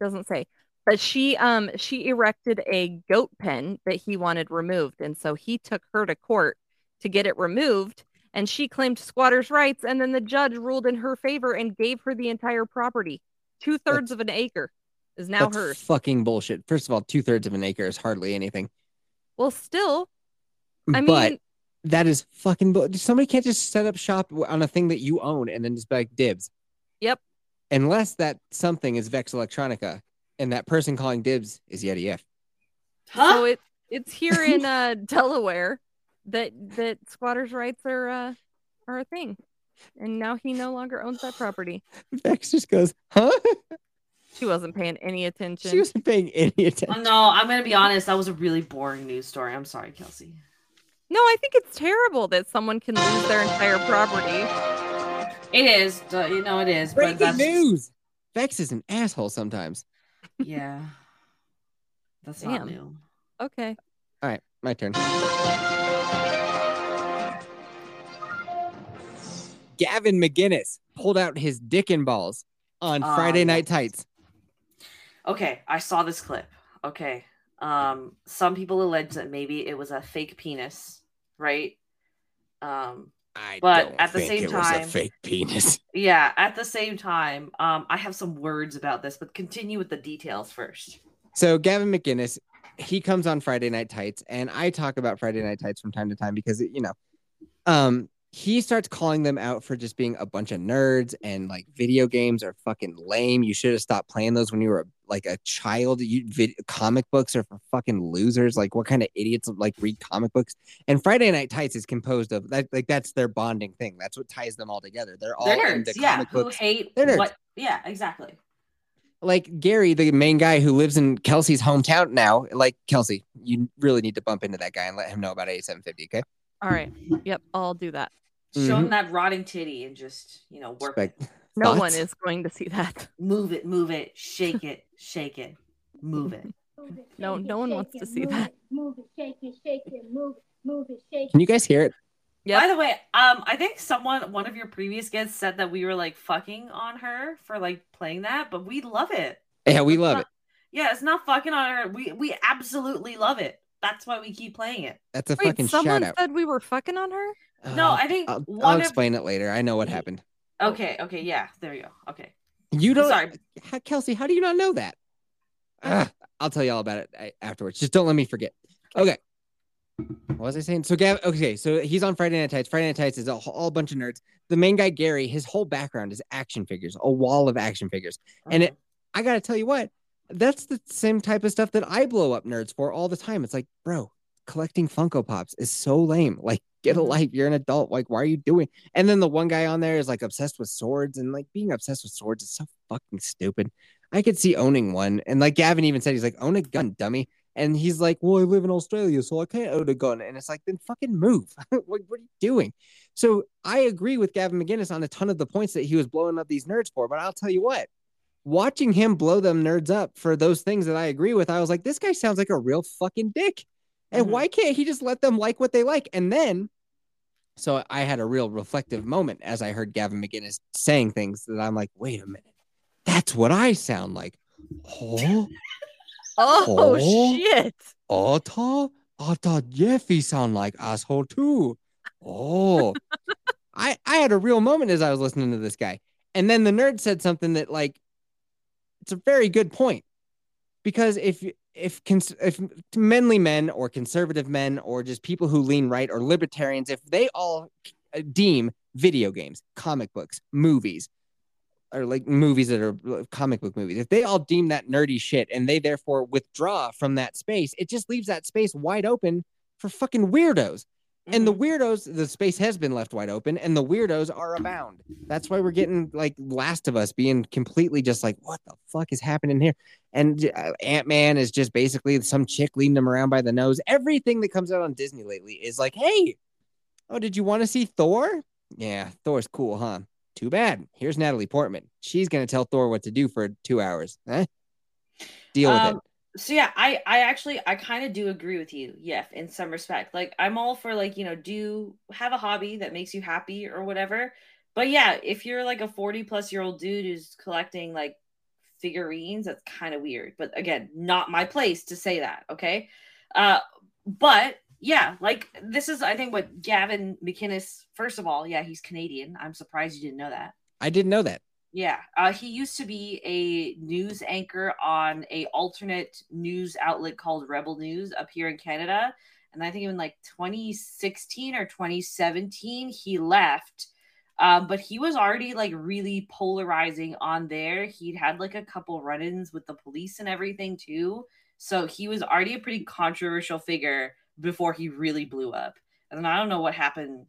doesn't say. But she um she erected a goat pen that he wanted removed and so he took her to court to get it removed and she claimed squatters' rights and then the judge ruled in her favor and gave her the entire property. Two thirds of an acre is now that's hers. fucking bullshit. First of all, two thirds of an acre is hardly anything. Well, still, I but mean, that is fucking. bull- Somebody can't just set up shop on a thing that you own and then just be like dibs. Yep. Unless that something is Vex Electronica, and that person calling dibs is Yeti F. Huh? So it it's here in uh Delaware that that squatters' rights are uh are a thing. And now he no longer owns that property. Vex just goes, huh? She wasn't paying any attention. she wasn't paying any Oh, attention. no, I'm gonna be honest. That was a really boring news story. I'm sorry, Kelsey. No, I think it's terrible that someone can lose their entire property. It is. uh, You know, it is. Breaking but news. Vex is an asshole sometimes. Yeah, that's not Damn. new. Okay. All right, my turn. Gavin McInnes pulled out his dick and balls on Ah, Friday Night. Tights. Okay, I saw this clip. Okay. Um, some people allege that maybe it was a fake penis, right? Um, I But don't at the think same it was a time- fake penis. yeah, at the same time, um, I have some words about this, but continue with the details first. So Gavin McInnes he comes on Friday Night Tights, and I talk about Friday Night Tights from time to time because you know, um, he starts calling them out for just being a bunch of nerds and like video games are fucking lame. You should have stopped playing those when you were like a child. You vid- comic books are for fucking losers. Like what kind of idiots like read comic books? And Friday Night Tights is composed of that. Like that's their bonding thing. That's what ties them all together. They're all They're into nerds, yeah, comic who books. hate They're nerds. what yeah, exactly. like Gary, the main guy who lives in Kelsey's hometown now, like Kelsey, you really need to bump into that guy and let him know about A750. Okay. All right. Yep, I'll do that. Show Mhm. him that rotting titty and just, you know, work Respect. it. No one is going to see that. Move it, move it, shake it, shake it, move it. No- no one wants to see that. Move it, shake it, shake it, move it, move it, shake it. Can you guys hear it? Yep. By the way, um, I think someone, one of your previous guests said that we were like fucking on her for like playing that, but we love it. Yeah, we It's love not- it. Yeah, it's not fucking on her. We we absolutely love it. That's why we keep playing it. That's a Wait, fucking someone shout out. said we were fucking on her? No, Uh, I think I'll, I'll of- explain it later. I know what happened. Okay, okay, yeah, there you go. Okay. You don't, Sorry. Kelsey. How do you not know that? Ugh, I'll tell you all about it afterwards. Just don't let me forget. Okay. What was I saying? So, Gav, okay, so he's on Friday Night Tights. Friday Night Tights is a whole, bunch of nerds. The main guy, Gary, his whole background is action figures, a wall of action figures. And it, I got to tell you what, that's the same type of stuff that I blow up nerds for all the time. It's like, bro, collecting Funko Pops is so lame. Like, get a life. You're an adult. Like, why are you doing? And then the one guy on there is like obsessed with swords, and like being obsessed with swords is so fucking stupid. I could see owning one. And like Gavin even said, he's like, own a gun, dummy. And he's like, well, I live in Australia, so I can't own a gun. And it's like, then fucking move. what, what are you doing? So I agree with Gavin McInnes on a ton of the points that he was blowing up these nerds for. But I'll tell you what, watching him blow them nerds up for those things that I agree with, I was like, this guy sounds like a real fucking dick. And Mhm. why can't he just let them like what they like? And then, so I had a real reflective moment as I heard Gavin McInnes saying things that I'm like, wait a minute, that's what I sound like. Oh, Oh, Oh. shit. Otto? I Jeffy sound like asshole too. Oh, I I had a real moment as I was listening to this guy, and then the nerd said something that like, it's a very good point, because if if cons- if manly men or conservative men or just people who lean right or libertarians, if they all uh, deem video games, comic books, movies, or like movies that are comic book movies, if they all deem that nerdy shit and they therefore withdraw from that space, it just leaves that space wide open for fucking weirdos. And the Mhm. weirdos, the space has been left wide open, and the weirdos are abound. That's why we're getting like Last of Us being completely just like, what the fuck is happening here? And uh, Ant Man is just basically some chick leading them around by the nose. Everything that comes out on Disney lately is like, hey, oh, did you want to see Thor? Yeah, Thor's cool, huh? Too bad. Here's Natalie Portman. She's gonna tell Thor what to do for two hours. Eh? Deal with Um, it. So yeah, I I actually I kind of do agree with you, Yef, in some respect. Like I'm all for like, you know, do have a hobby that makes you happy or whatever. But yeah, if you're like a 40 plus year old dude who's collecting like figurines, that's kind of weird. But again, not my place to say that, okay? Uh but yeah, like this is I think what Gavin McInnes first of all, yeah, he's Canadian. I'm surprised you didn't know that. I didn't know that. Yeah, uh, he used to be a news anchor on a alternate news outlet called Rebel News up here in Canada, and I think in like 2016 or 2017 he left. Um, but he was already like really polarizing on there. He'd had like a couple run-ins with the police and everything too. So he was already a pretty controversial figure before he really blew up. And I don't know what happened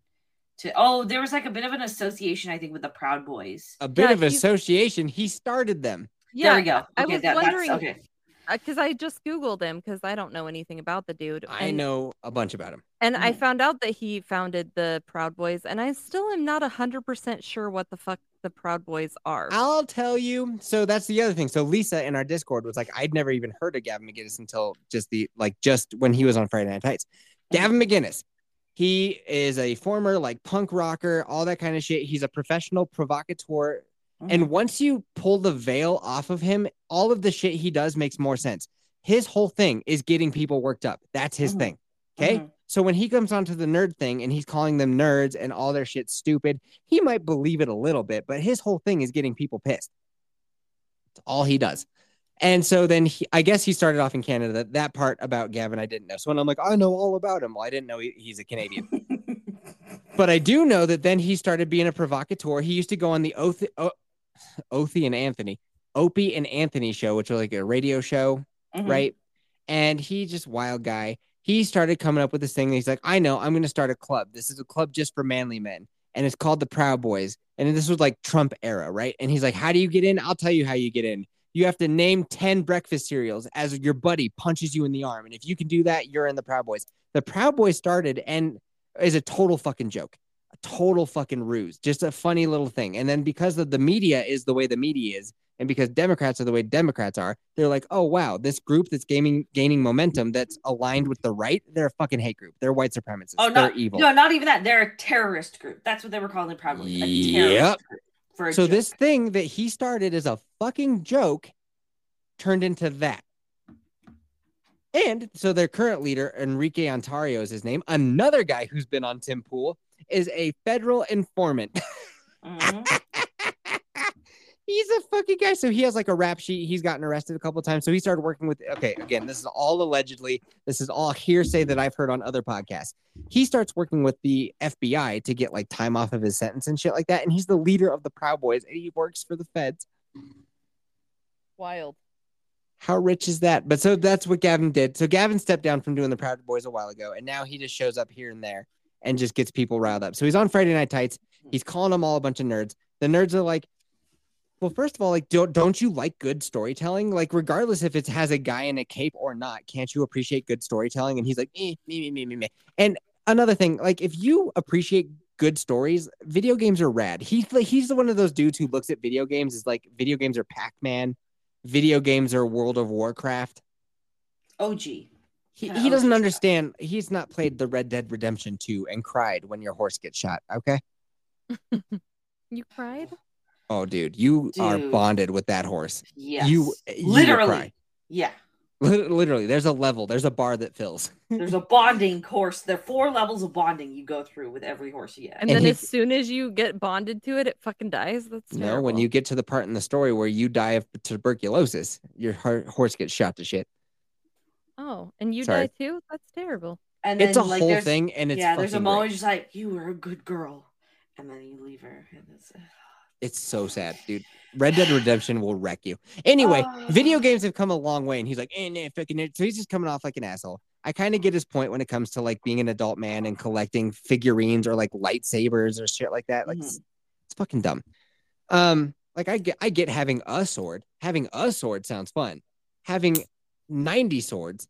to oh, there was like a bit of an association, I think, with the Proud Boys. A bit Yeah, of association. He started them. yeah there we Yeah, go. I was that- that's wondering- okay. because I just Googled him because I don't know anything about the dude. I and, know a bunch about him. And I Mhm. found out that he founded the Proud Boys, and I still am not 100% sure what the fuck the Proud Boys are. I'll tell you. So that's the other thing. So Lisa in our Discord was like, I'd never even heard of Gavin McInnes until just the like just when he was on Friday Night Tights. Gavin McInnes, he is a former like punk rocker, all that kind of shit. He's a professional provocateur. Mm-hmm. And once you pull the veil off of him, all of the shit he does makes more sense. His whole thing is getting people worked up. That's his Mhm. thing. Okay. Mhm. So when he comes onto the nerd thing and he's calling them nerds and all their shit stupid, he might believe it a little bit, but his whole thing is getting people pissed. That's all he does. And so then he, I guess he started off in Canada. That, part about Gavin I didn't know. So when I'm like, I know all about him. Well, I didn't know he, he's a Canadian. but I do know that then he started being a provocateur. He used to go on the Oath, o- Othie and Anthony, Opie and Anthony show, which was like a radio show, Mhm. right? And he just wild guy. He started coming up with this thing. He's like, I know, I'm going to start a club. This is a club just for manly men, and it's called the Proud Boys. And this was like Trump era, right? And he's like, How do you get in? I'll tell you how you get in. You have to name 10 breakfast cereals as your buddy punches you in the arm. And if you can do that, you're in the Proud Boys. The Proud Boys started and is a total fucking joke, a total fucking ruse, just a funny little thing. And then because of the media is the way the media is, and because Democrats are the way Democrats are, they're like, oh wow, this group that's gaining gaining momentum that's aligned with the right, they're a fucking hate group. They're white supremacists. Oh, they're evil. no, not even that. They're a terrorist group. That's what they were calling the Proud Boys. Yep. group. For so joke. this thing that he started as a fucking joke turned into that. And so their current leader, Enrique Tarrio is his name, another guy who's been on Tim Pool, is a federal informant. Mhm. He's a fucking guy. So he has like a rap sheet. He's gotten arrested a couple of times. So he started working with. Okay, again, this is all allegedly. This is all hearsay that I've heard on other podcasts. He starts working with the FBI to get like time off of his sentence and shit like that. And he's the leader of the Proud Boys, and he works for the feds. Wild. How rich is that? But so that's what Gavin did. So Gavin stepped down from doing the Proud Boys a while ago, and now he just shows up here and there and just gets people riled up. So he's on Friday Night Tights. He's calling them all a bunch of nerds. The nerds are like, well, first of all, like, don't don't you like good storytelling? Like, regardless if it has a guy in a cape or not, can't you appreciate good storytelling? And he's like, eh, me, me, me, me, me. And another thing, like, if you appreciate good stories, video games are rad. He's like, he's the one of those dudes who looks at video games as like video games are Pac Man, video games are World of Warcraft. OG. He, Kinda he doesn't OG understand. He's not played the Red Dead Redemption 2 and cried when your horse gets shot. Okay. You cried? Oh, dude, you are bonded with that horse. Yes. Eh, you, you literally. Yeah. Literally, there's a level, there's a bar that fills. There's a bonding course. There are four levels of bonding you go through with every horse you get. And, And then he- as soon as you get bonded to it, it fucking dies. That's No, when you get to the part in the story where you die of tuberculosis, your har- horse gets shot to shit. Oh, and you Sorry. die too? That's terrible. and then It's a like whole thing, and it's yeah, there's a fucking moment just like you were a good girl, and then you leave her. And it's, It's so sad, dude. Red Dead Redemption will wreck you. Anyway, Oh. video games have come a long way, and he's like, eh, nah, fucking it. So he's just coming off like an asshole. I kind of get his point when it comes to like being an adult man and collecting figurines or like lightsabers or shit like that. Like, Mhm. it's, it's fucking dumb. Um, like I get, I get having a sword. Having a sword sounds fun. Having ninety swords,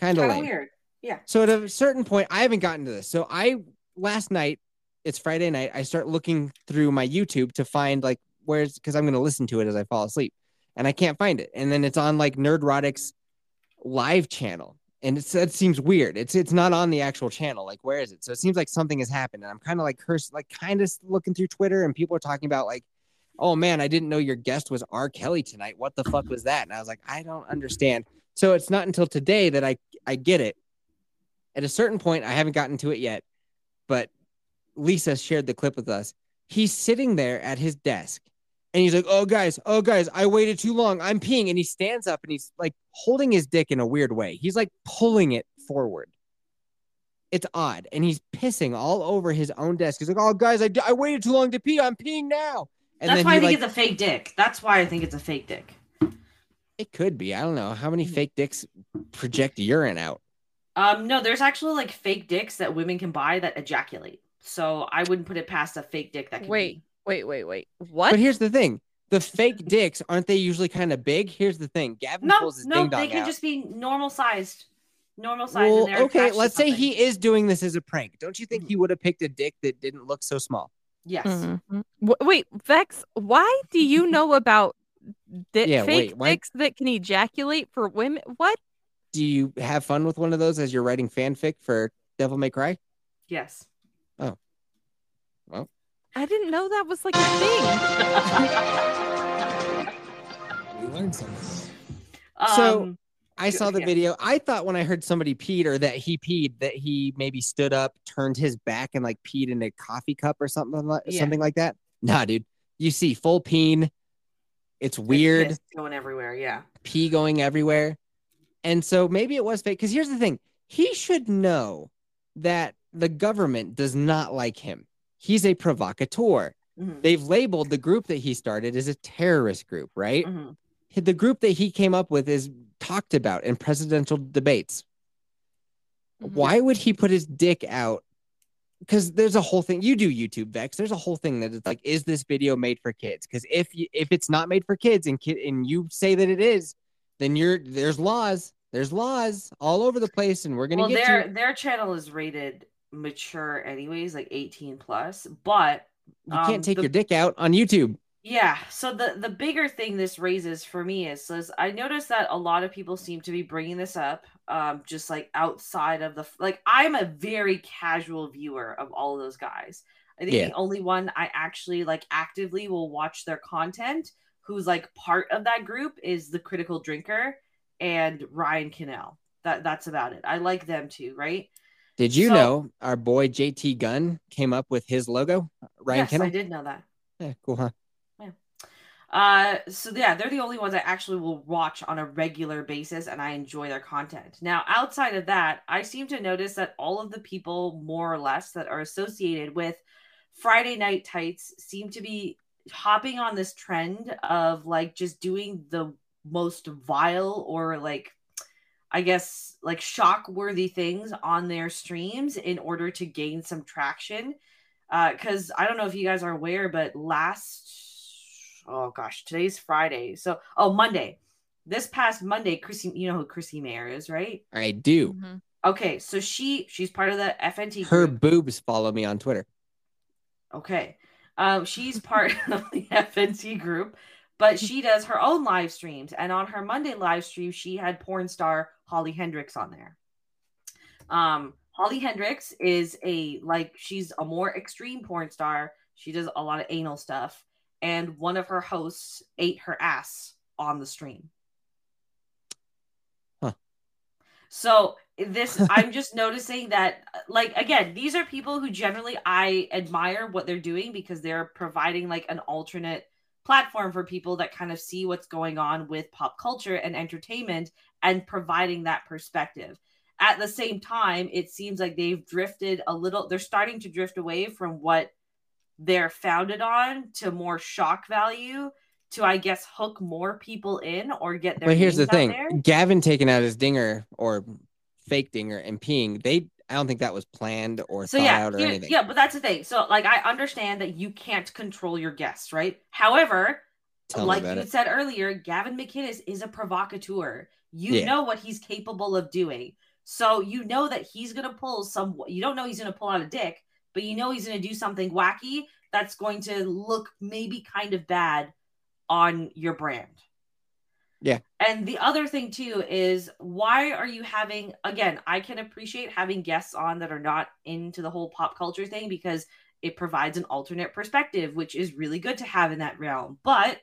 kind of weird. Yeah. So at a certain point, I haven't gotten to this. So I last night, it's Friday night. I start looking through my YouTube to find like where's because I'm gonna listen to it as I fall asleep, and I can't find it. And then it's on like Nerdrotic's live channel, and it's, it seems weird. It's it's not on the actual channel. Like where is it? So it seems like something has happened, and I'm kind of like cursed, like kind of looking through Twitter, and people are talking about like. Oh man, I didn't know your guest was R. Kelly tonight. What the fuck was that? And I was like, I don't understand. So it's not until today that I I get it at a certain point, I haven't gotten to it yet, but Lisa shared the clip with us. He's sitting there at his desk and he's like, Oh, guys, oh, guys, I waited too long. I'm peeing. And he stands up and he's like holding his dick in a weird way. He's like pulling it forward. It's odd. And he's pissing all over his own desk. He's like, Oh, guys, I, I waited too long to pee. I'm peeing now. And That's then why he I think like, it's a fake dick. That's why I think it's a fake dick. it could be. I don't know. How many Mhm. fake dicks project urine out? Um, no, there's actually like fake dicks that women can buy that ejaculate. So I wouldn't put it past a fake dick that can Wait, be. wait, wait, wait. What? But here's the thing: the fake dicks aren't they usually kind of big? Here's the thing: Gavin No, pulls his no, ding dong they can out. just be normal sized. Normal size. well, and okay, let's say he is doing this as a prank. Don't you think Mhm. he would have picked a dick that didn't look so small? Yes. Mhm. Wh- Wait, Vex, why do you know about di- Yeah, fake wait, why- dicks that can ejaculate for women? What? Do you have fun with one of those as you're writing fanfic for Devil May Cry? Yes. I didn't know that was like a thing. We learned something. So- Um, I saw the yeah. video. I thought when I heard somebody peed or that he peed that he maybe stood up, turned his back, and like peed in a coffee cup or something like Yeah. something like that. Nah, dude. You see full peen. It's weird. piss going everywhere. yeah. pee going everywhere. And so maybe it was fake. Because here's the thing he should know that the government does not like him. He's a provocateur. Mhm, They've labeled the group that he started as a terrorist group, right? mhm. The group that he came up with is talked about in presidential debates. Mhm. Why would he put his dick out? Because there's a whole thing. You do YouTube Vex. There's a whole thing that it's like, is this video made for kids? Because if you, if it's not made for kids and kid and you say that it is, then you're there's laws. There's laws all over the place, and we're gonna Well, get their to. their channel is rated mature anyways, like 18 plus. But You can't um, take the- your dick out on YouTube. Yeah. So the the bigger thing this raises for me is, is I noticed that a lot of people seem to be bringing this up, um, just like outside of the like. I'm a very casual viewer of all of those guys. I think Yeah. the only one I actually like actively will watch their content, who's like part of that group, is the Critical Drinker and Ryan Kinel. That that's about it. I like them too, right? Did you So- know our boy JT Gunn came up with his logo? Ryan yes. I did know that. Yeah, cool, huh? Yeah. Uh, so yeah, they're the only ones I actually will watch on a regular basis, and I enjoy their content. Now, outside of that, I seem to notice that all of the people, more or less, that are associated with Friday Night Tights seem to be hopping on this trend of like just doing the most vile or like I guess like shock worthy things on their streams in order to gain some traction. Because I don't know if you guys are aware, but last oh gosh, today's Friday. So oh Monday, this past Monday, Chrissy, you know who Chrissy Mayer is, right? I do. Mhm. Okay, so she she's part of the FNT Her group. boobs follow me on Twitter. Okay. Um, she's part of the FNT group, but she does her own live streams. And on her Monday live stream, she had porn star Holly Hendrix on there. Um, Holly Hendrix is a like she's a more extreme porn star. She does a lot of anal stuff, and one of her hosts ate her ass on the stream. Huh. So this I'm just noticing that like again, these are people who generally I admire what they're doing because they're providing like an alternate platform for people that kind of see what's going on with pop culture and entertainment and providing that perspective. At the same time, it seems like they've drifted a little they're starting to drift away from what they're founded on to more shock value to I guess hook more people in or get their But here's the thing. Gavin taking out his dinger or fake dinger and peeing, they I don't think that was planned or So thought yeah, out or anything. yeah, but that's the thing. So like I understand that you can't control your guests, right? However, Tell like you it. said earlier, Gavin McInnes is a provocateur. You Yeah. know what he's capable of doing. So you know that he's gonna pull some you don't know he's gonna pull out a dick, but you know he's gonna do something wacky that's going to look maybe kind of bad on your brand. Yeah. And the other thing too is why are you having again, I can appreciate having guests on that are not into the whole pop culture thing because it provides an alternate perspective, which is really good to have in that realm. But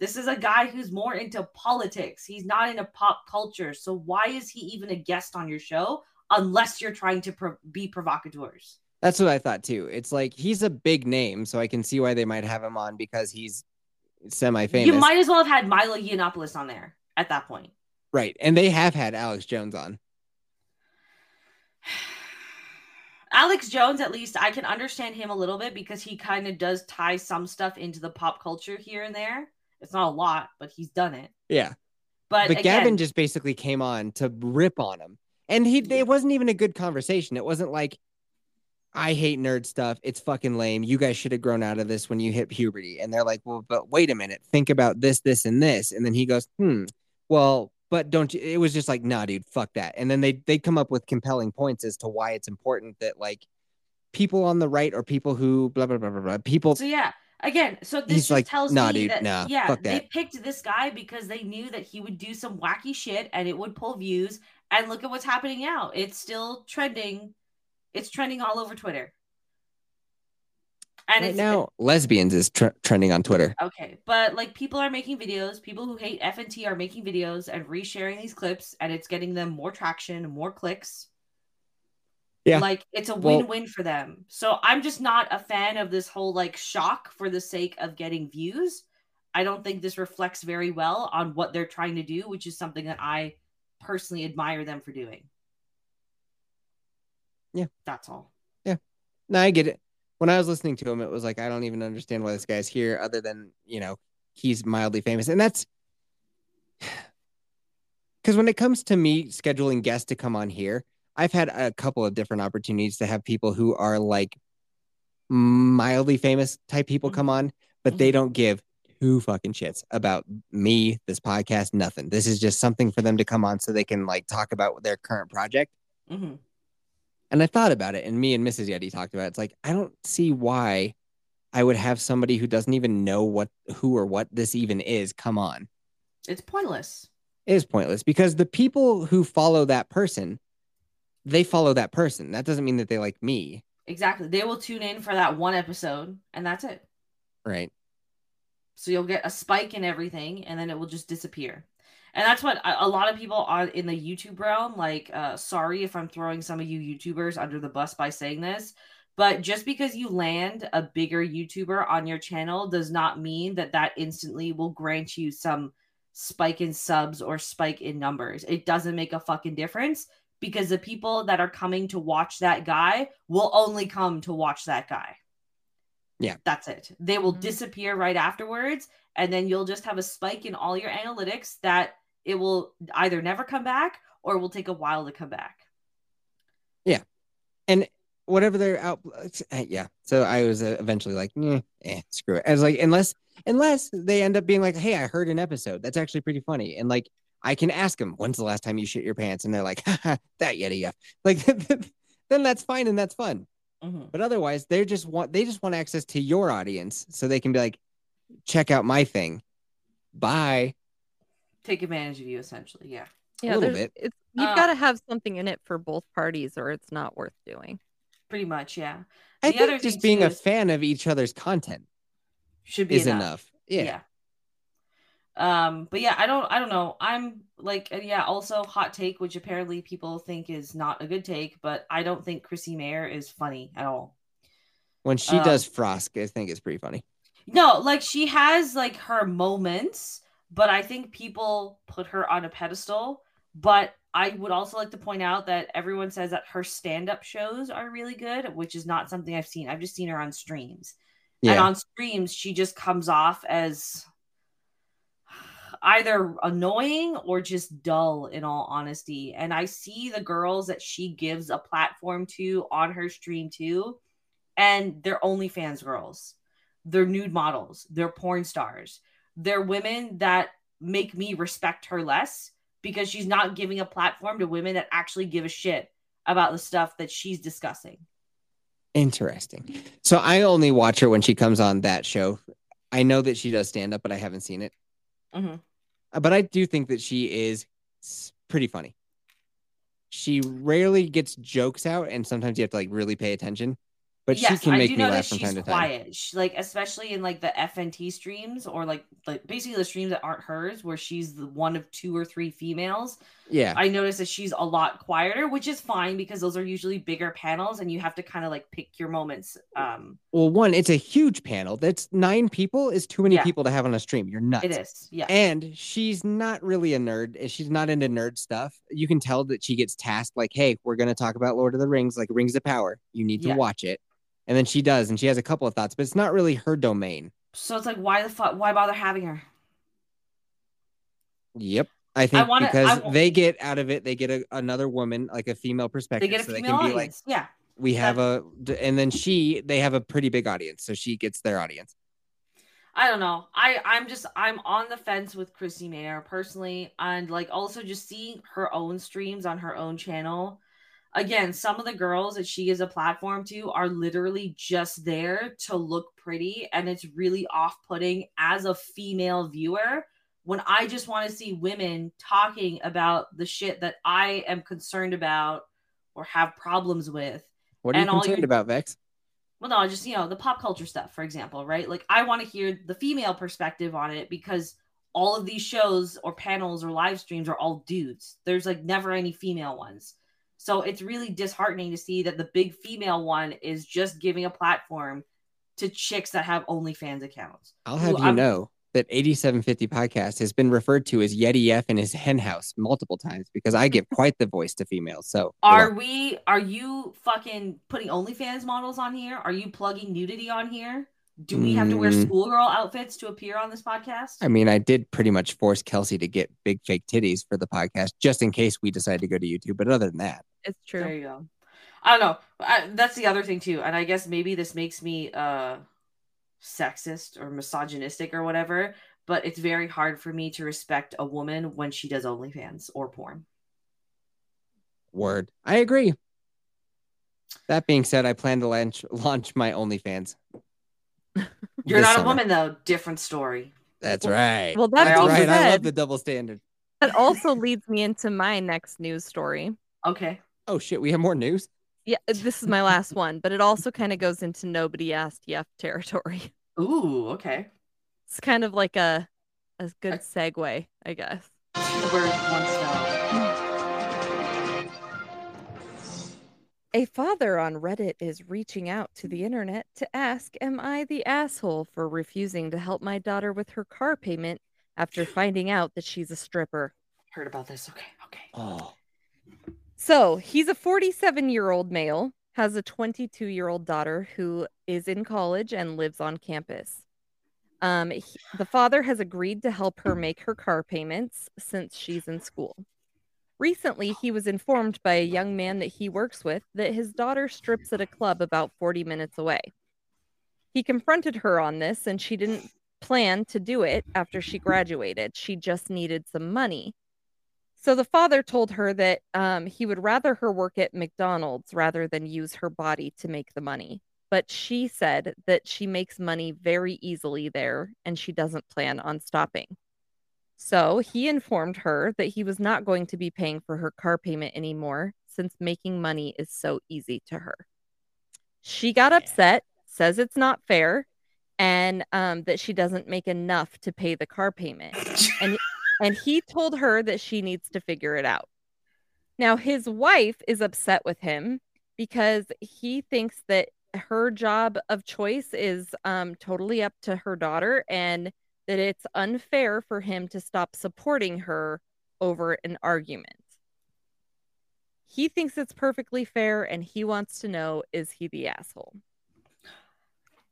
this is a guy who's more into politics. He's not into pop culture. So why is he even a guest on your show unless you're trying to pro- be provocateurs? That's what I thought too. It's like he's a big name, so I can see why they might have him on because he's semi famous. You might as well have had Milo Yiannopoulos on there at that point. right. And they have had Alex Jones on. Alex Jones, at least I can understand him a little bit because he kind of does tie some stuff into the pop culture here and there. It's not a lot, but he's done it. Yeah. But, But again, Gavin just basically came on to rip on him. And he it wasn't even a good conversation. It wasn't like I hate nerd stuff. It's fucking lame. You guys should have grown out of this when you hit puberty. And they're like, well, but wait a minute. Think about this, this, and this. And then he goes, hmm, well, but don't you? It was just like, nah, dude, fuck that. And then they they come up with compelling points as to why it's important that like people on the right or people who blah blah blah blah blah people. so yeah, again, so this just like, tells "Nah, me dude, that nah, yeah, fuck they picked this guy because they knew that he would do some wacky shit and it would pull views. And look at what's happening now. It's still trending. It's trending all over Twitter. And right it's now, lesbians is tr- trending on Twitter. Okay, but like people are making videos, people who hate FNT are making videos and resharing these clips, and it's getting them more traction, more clicks. Yeah. Like it's a Well- win-win for them. So I'm just not a fan of this whole like shock for the sake of getting views. I don't think this reflects very well on what they're trying to do, which is something that I personally admire them for doing. Yeah. That's all. Yeah. No, I get it. When I was listening to him, it was like I don't even understand why this guy's here, other than you know he's mildly famous, and that's because when it comes to me scheduling guests to come on here, I've had a couple of different opportunities to have people who are like mildly famous type people Mhm. come on, but they don't give two fucking shits about me, this podcast, nothing. This is just something for them to come on so they can like talk about their current project. hmm And I thought about it, and me and Mrs. Yeti talked about it. It's like I don't see why I would have somebody who doesn't even know what who or what this even is come on. It's pointless. It is pointless because the people who follow that person, they follow that person. That doesn't mean that they like me, Exactly. They will tune in for that one episode and that's it. right? So you'll get a spike in everything and then it will just disappear. And that's what a a lot of people are in the YouTube realm. Like, uh, sorry if I'm throwing some of you YouTubers under the bus by saying this, but just because you land a bigger YouTuber on your channel does not mean that that instantly will grant you some spike in subs or spike in numbers. It doesn't make a fucking difference because the people that are coming to watch that guy will only come to watch that guy. Yeah. That's it. They will Mhm. disappear right afterwards and then you'll just have a spike in all your analytics that it will either never come back or it will take a while to come back. Yeah. And whatever they're out, yeah. So I was eventually like, eh, eh, screw it. I was like, unless unless they end up being like, hey, I heard an episode that's actually pretty funny, and like I can ask them, when's the last time you shit your pants, and they're like, Haha, that yeti, yeah. Like then that's fine and that's fun. Mhm. But otherwise, they just want they just want access to your audience so they can be like, check out my thing. Bye. Take advantage of you, essentially. Yeah. Yeah, little bit. It's, you've Uh, got to have something in it for both parties, or it's not worth doing. Pretty much. Yeah. I The other think just being a is- fan of each other's content Should be is enough. enough. Yeah. yeah um but yeah i don't i don't know i'm like yeah also hot take which apparently people think is not a good take but i don't think chrissy mayer is funny at all When she Um, does Frost, I think it's pretty funny. no like she has like her moments but i think people put her on a pedestal but i would also like to point out that everyone says that her stand-up shows are really good which is not something i've seen. I've just seen her on streams. And on streams she just comes off as either annoying or just dull in all honesty. And i see the girls that she gives a platform to on her stream too and they're OnlyFans girls. They're nude models. They're porn stars they're women that make me respect her less because she's not giving a platform to women that actually give a shit about the stuff that she's discussing Interesting. So I only watch her when she comes on that show. I know that she does stand up, but I haven't seen it. Mhm. Uh, But I do think that she is pretty funny. She rarely gets jokes out, and sometimes you have to like really pay attention. But she can make I do me laugh notice from she's time to time. quiet. She, like especially in like the FNT streams or like like basically the streams that aren't hers, where she's the one of two or three females. Yeah. I notice that she's a lot quieter, which is fine because those are usually bigger panels, and you have to kind of like pick your moments. Um, Well, one, it's a huge panel. That's nine people is too many Yeah. people to have on a stream. You're nuts. it is, yeah, And she's not really a nerd. She's not into nerd stuff. You can tell that she gets tasked like, "Hey, we're going to talk about Lord of the Rings, like Rings of Power. You need to Yeah. watch it." And then she does, and she has a couple of thoughts, but it's not really her domain. so it's like why the fuck? Why bother having her? Yep. I think wanna- because wa- they get out of it, they get a, another woman, like a female perspective. They get a so they female can be like, audience, yeah. "We have a," and then she, they have a pretty big audience, so she gets their audience. I don't know. I I'm just I'm on the fence with Chrissy Mayer personally, and like also just seeing her own streams on her own channel. Again, some of the girls that she gives a platform to are literally just there to look pretty, and it's really off-putting as a female viewer. When I just want to see women talking about the shit that I am concerned about or have problems with. What are you And all concerned your- about, Vex? well no just you know the pop culture stuff for example right? Like i want to hear the female perspective on it because all of these shows or panels or live streams are all dudes. There's like never any female ones so it's really disheartening to see that the big female one is just giving a platform to chicks that have OnlyFans accounts. I'll have Who you I'm- know that 8750 podcast has been referred to as Yeti F in his hen house multiple times because I give quite the voice to females. So Are we? Are you fucking putting OnlyFans models on here? Are you plugging nudity on here? Do we have to wear Mm. schoolgirl outfits to appear on this podcast? I mean, I did pretty much force Kelsey to get big fake titties for the podcast just in case we decide to go to YouTube. But other than that, It's There true. you go. I don't know. I, that's the other thing too, and I guess maybe this makes me uh sexist or misogynistic or whatever. But it's very hard for me to respect a woman when she does OnlyFans or porn. word, I agree. That being said, I plan to launch launch my OnlyFans. You're this not a woman though. Different story. That's right. Well, that I That's also right. I love the double standard. That also leads me into my next news story. Okay. Oh shit, we have more news. Yeah, this is my last one, but it also kind of goes into nobody asked Yef territory. Ooh. Okay. It's kind of like a a good segue, I guess. Two birds, one stone. A father on Reddit is reaching out to the internet to ask, Am I the asshole for refusing to help my daughter with her car payment after finding out that she's a stripper? Heard about this. Okay. Okay. Oh, So he's a 47 year old male, has a 22 year old daughter who is in college and lives on campus. Um, he- the father has agreed to help her make her car payments since she's in school. Recently, he was informed by a young man that he works with that his daughter strips at a club about 40 minutes away. He confronted her on this, and she didn't plan to do it after she graduated. She just needed some money. So the father told her that um, he would rather her work at McDonald's rather than use her body to make the money. But she said that she makes money very easily there and she doesn't plan on stopping. So he informed her that he was not going to be paying for her car payment anymore since making money is so easy to her. She got upset, says it's not fair, and um, that she doesn't make enough to pay the car payment and he told her that she needs to figure it out. Now, his wife is upset with him because he thinks that her job of choice is um, totally up to her daughter and that it's unfair for him to stop supporting her over an argument. He thinks it's perfectly fair and he wants to know is he the asshole?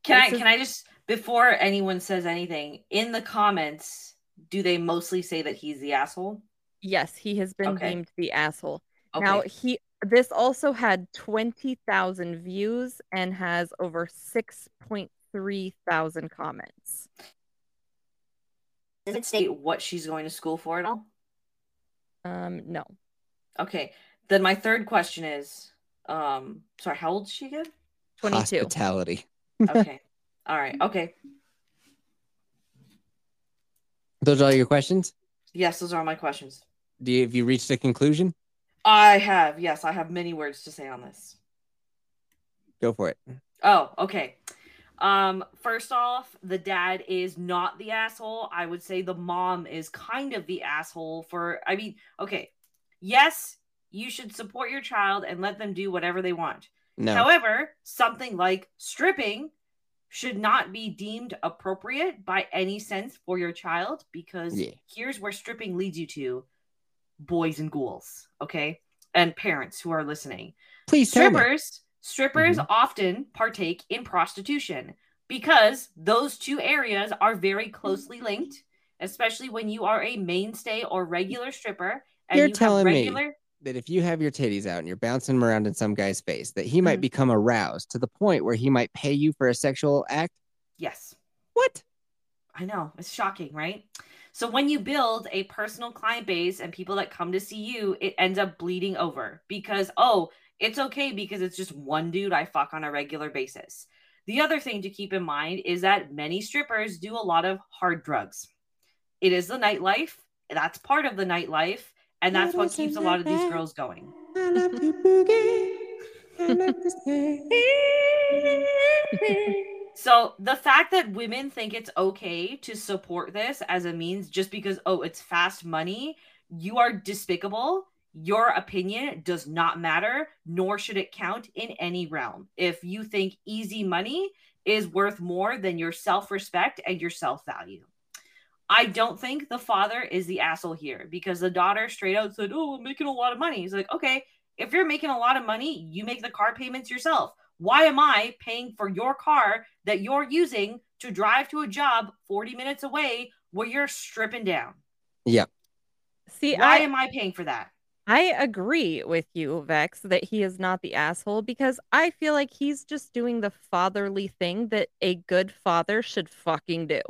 Can I is- can I just before anyone says anything in the comments, do they mostly say that he's the asshole? Yes, he has been Okay. deemed the asshole. Okay. Now he this also had 20,000 views and has over 6.3 thousand comments. Does it state what she's going to school for at all? Um no. Okay. Then my third question is, um, sorry, how old is she again? 22. hospitality. Okay. all right. Okay. Those are all your questions. Yes, those are all my questions. Do you, have you reached a conclusion? I have, yes, I have many words to say on this. Go for it. Oh, okay. Um, first off, the dad is not the asshole. I would say the mom is kind of the asshole for I mean, okay. Yes, you should support your child and let them do whatever they want. No. However, something like stripping should not be deemed appropriate by any sense for your child because Yeah. here's where stripping leads you to boys and ghouls, okay? And parents who are listening. Please me. Strippers strippers often partake in prostitution because those two areas are very closely linked, especially when you are a mainstay or regular stripper and You're you telling have me That if you have your titties out and you're bouncing them around in some guy's face, that he might Mhm. become aroused to the point where he might pay you for a sexual act. Yes. What? I know. It's shocking, right? So when you build a personal client base and people that come to see you, it ends up bleeding over because oh, it's okay because it's just one dude I fuck on a regular basis. The other thing to keep in mind is that many strippers do a lot of hard drugs. It is the nightlife. That's part of the nightlife, and that's what keeps a lot of these girls going. I love to boogie. I love to. So the fact that women think it's okay to support this as a means just because oh it's fast money, you are despicable. Your opinion does not matter, nor should it count in any realm. If you think easy money is worth more than your self-respect and your self-value. I don't think the father is the asshole here because the daughter straight out said, "Oh, I'm making a lot of money." He's like, "Okay, if you're making a lot of money, you make the car payments yourself. Why am I paying for your car that you're using to drive to a job 40 minutes away where you're stripping down? Yeah. See, Why I, am I paying for that?" I agree with you, Vex, that he is not the asshole because I feel like he's just doing the fatherly thing that a good father should fucking do.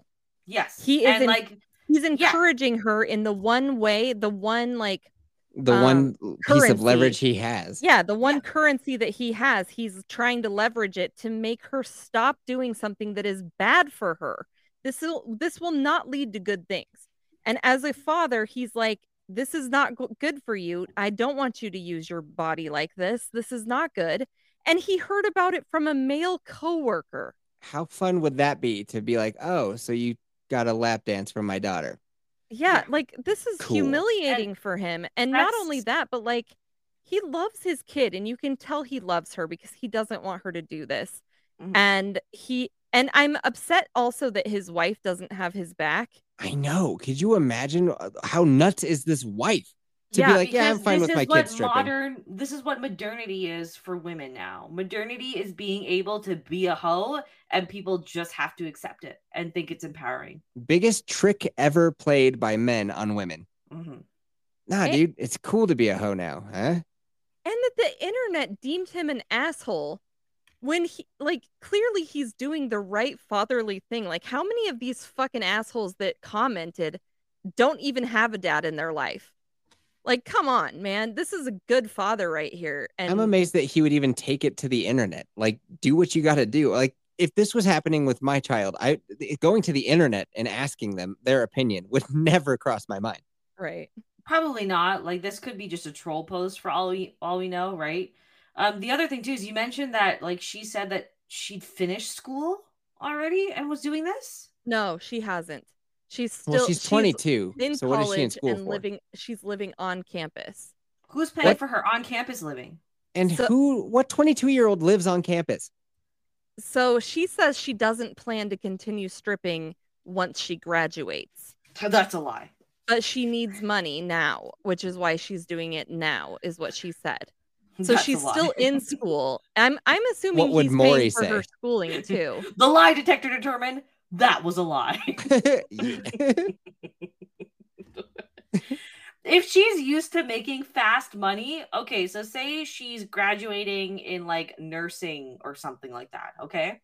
Yes. He is and in- like He's encouraging her in the one way, the one like The Um, one piece currency. of leverage he has. Yeah, the one Yeah. currency that he has, he's trying to leverage it to make her stop doing something that is bad for her. This will this will not lead to good things. And as a father, he's like, this is not good for you. I don't want you to use your body like this. This is not good. And he heard about it from a male coworker. How fun would that be to be like, oh, so you got a lap dance from my daughter? Yeah, Yeah. like this is Cool. humiliating for him. And not only that, but like he loves his kid and you can tell he loves her because he doesn't want her to do this. Mhm. And he and I'm upset also that his wife doesn't have his back. I know. Could you imagine uh, how nuts is this wife to Yeah, be like, yeah, I'm fine with my is what kids stripping. modern this is what modernity is for women now. Modernity is being able to be a hoe and people just have to accept it and think it's empowering. Biggest trick ever played by men on women. Mhm. Nah, Eh. dude, it's cool to be a hoe now, huh? And that the internet deemed him an asshole when he like clearly he's doing the right fatherly thing. Like how many of these fucking assholes that commented don't even have a dad in their life? Like come on, man. This is a good father right here. And I'm amazed that he would even take it to the internet. Like, do what you got to do. Like, if this was happening with my child, I going to the internet and asking them their opinion would never cross my mind. right. Probably not. Like this could be just a troll post for all we all we know, right? Um the other thing too is you mentioned that like she said that she'd finished school already and was doing this. No, she hasn't. She's still well, she's 22. in so what is college she in school and for? living she's living on campus. Who's paying What? for her on-campus living? and so- who? What 22 year old lives on campus? So she says she doesn't plan to continue stripping once she graduates. That's a lie. But she needs money now, which is why she's doing it now, is what she said. So That's she's still in school. I'm I'm assuming would he's Maury paying for her say? schooling too. the lie detector determined that was a lie. if she's used to making fast money, okay, so say she's graduating in like nursing or something like that, okay?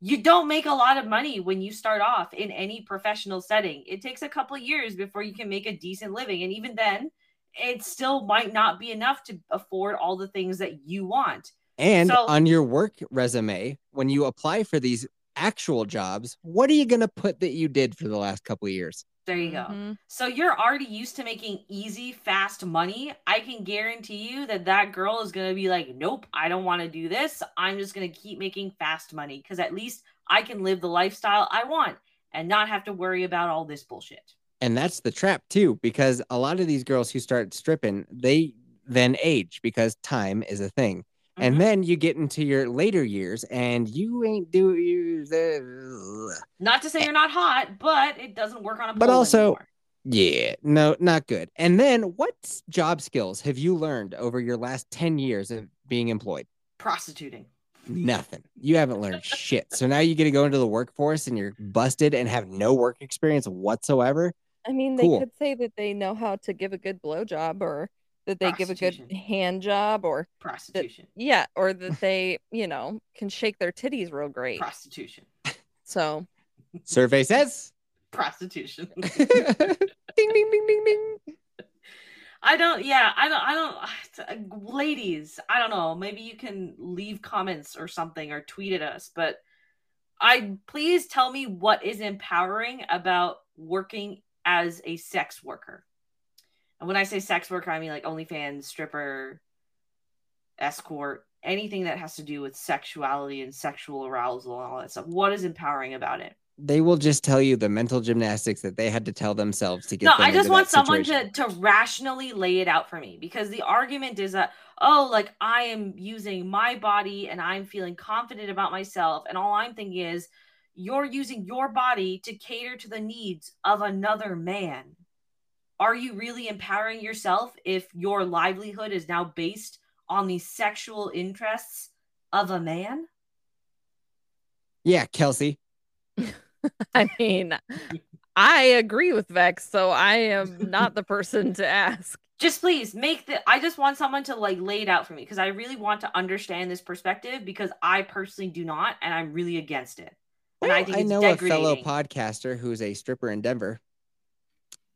You don't make a lot of money when you start off in any professional setting. It takes a couple of years before you can make a decent living. And even then, it still might not be enough to afford all the things that you want. and So- on your work resume, when you apply for these actual jobs, what are you going to put that you did for the last couple of years? There you go. Mhm. So you're already used to making easy, fast money. I can guarantee you that that girl is going to be like, nope, I don't want to do this. I'm just going to keep making fast money because at least I can live the lifestyle I want and not have to worry about all this bullshit. And that's the trap too, because a lot of these girls who start stripping, they then age because time is a thing. Mhm. And then you get into your later years and you ain't do you the not to say you're not hot, but it doesn't work on a But also- anymore. yeah, no, not good. And then what job skills have you learned over your last 10 years of being employed? prostituting. Nothing. You haven't learned shit. So now you get to go into the workforce and you're busted and have no work experience whatsoever. I mean, they Cool. could say that they know how to give a good blowjob or that they give a good hand job or Prostitution. yeah, or that they, you know, can shake their titties real great. Prostitution. So Survey says. Prostitution. ding ding ding ding ding. I don't. Yeah, I don't. I don't. Ladies, I don't know. Maybe you can leave comments or something or tweet at us. But I please tell me what is empowering about working as a sex worker. And when I say sex worker, I mean like OnlyFans, stripper, escort, anything that has to do with sexuality and sexual arousal and all that stuff. What is empowering about it? They will just tell you the mental gymnastics that they had to tell themselves to get. no i just want someone situation. to to rationally lay it out for me because the argument is that oh like i am using my body and i'm feeling confident about myself and all i'm thinking is you're using your body to cater to the needs of another man. Are you really empowering yourself if your livelihood is now based on the sexual interests of a man? Yeah, Kelsey. I mean, I agree with Vex, so I am not the person to ask. Just please make the I just want someone to like lay it out for me because I really want to understand this perspective because I personally do not and I'm really against it. And I think I know a fellow podcaster who's a stripper in Denver.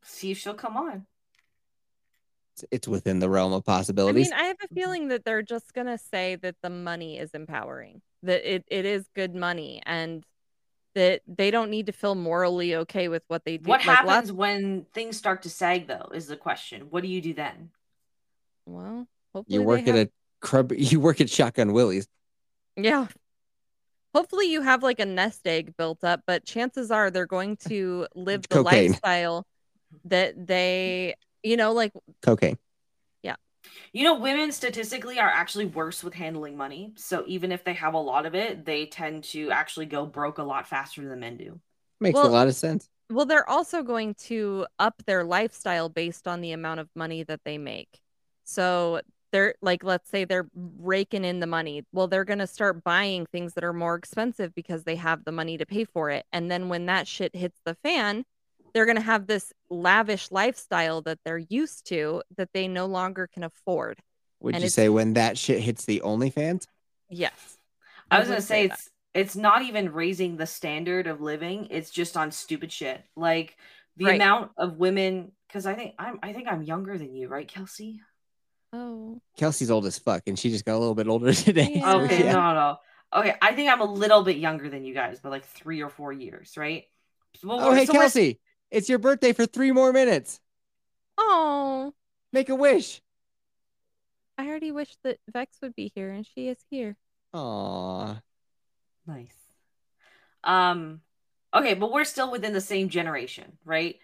See if she'll come on. It's, it's within the realm of I mean, I have a feeling that they're just gonna say that the money is empowering, that it, it is good money, and that they don't need to feel morally okay with what they do. What Like, happens lots- when things start to sag though is the question. What do you do then? Well, hopefully you they work at have- a crub. You work at Shotgun Willie's. Yeah. Hopefully you have like a nest egg built up, but chances are they're going to live the Cocaine. lifestyle that they, you know, like Cocaine. Yeah. You know, women statistically are actually worse with handling money. So even if they have a lot of it, they tend to actually go broke a lot faster than men do. Makes Well- a lot of sense. well, they're also going to up their lifestyle based on the amount of money that they make. So they're like, let's say they're raking in the money. Well, they're going to start buying things that are more expensive because they have the money to pay for it. And then when that shit hits the fan, they're going to have this lavish lifestyle that they're used to that they no longer can afford. Would and you say when that shit hits the OnlyFans? Yes. I was gonna would say it's it's not even raising the standard of living. It's just on stupid shit. Like the Right. amount of women because I think I'm I think I'm younger than you, right, Kelsey? Oh. Kelsey's old as fuck, and she just got a little bit older today. Yeah. so Okay, yeah. no, no. Okay, I think I'm a little bit younger than you guys, but like three or four years, right? So, Oh, hey, so we're- Kelsey, it's your birthday for three more minutes. Oh. Make a wish. I already wish that Vex would be here and she is here. Aw. Nice. Um okay, but we're still within the same generation, right?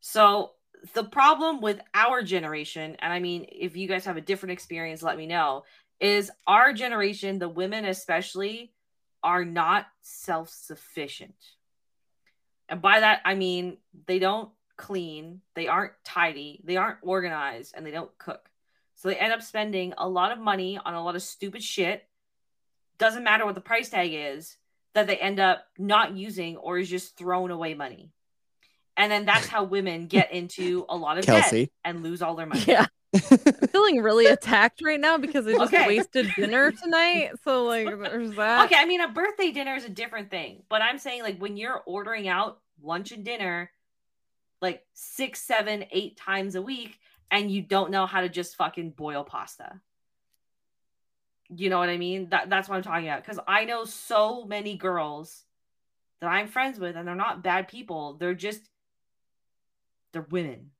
So the problem with our generation, and I mean if you guys have a different experience, let me know, is our generation, the women especially, are not self-sufficient. And by that I mean they don't clean, they aren't tidy, they aren't organized, and they don't cook. So they end up spending a lot of money on a lot of stupid shit. Doesn't matter what the price tag is, that they end up not using or is just thrown away money. And then that's how women get into a lot of debt and lose all their money. Yeah. I'm feeling really attacked right now because I just Okay. wasted dinner tonight. So like there's that. Okay, I mean a birthday dinner is a different thing, but I'm saying like when you're ordering out lunch and dinner like six, seven, eight times a week, and you don't know how to just fucking boil pasta. You know what I mean? That that's what I'm talking about. Because I know so many girls that I'm friends with, and they're not bad people. They're just they're women.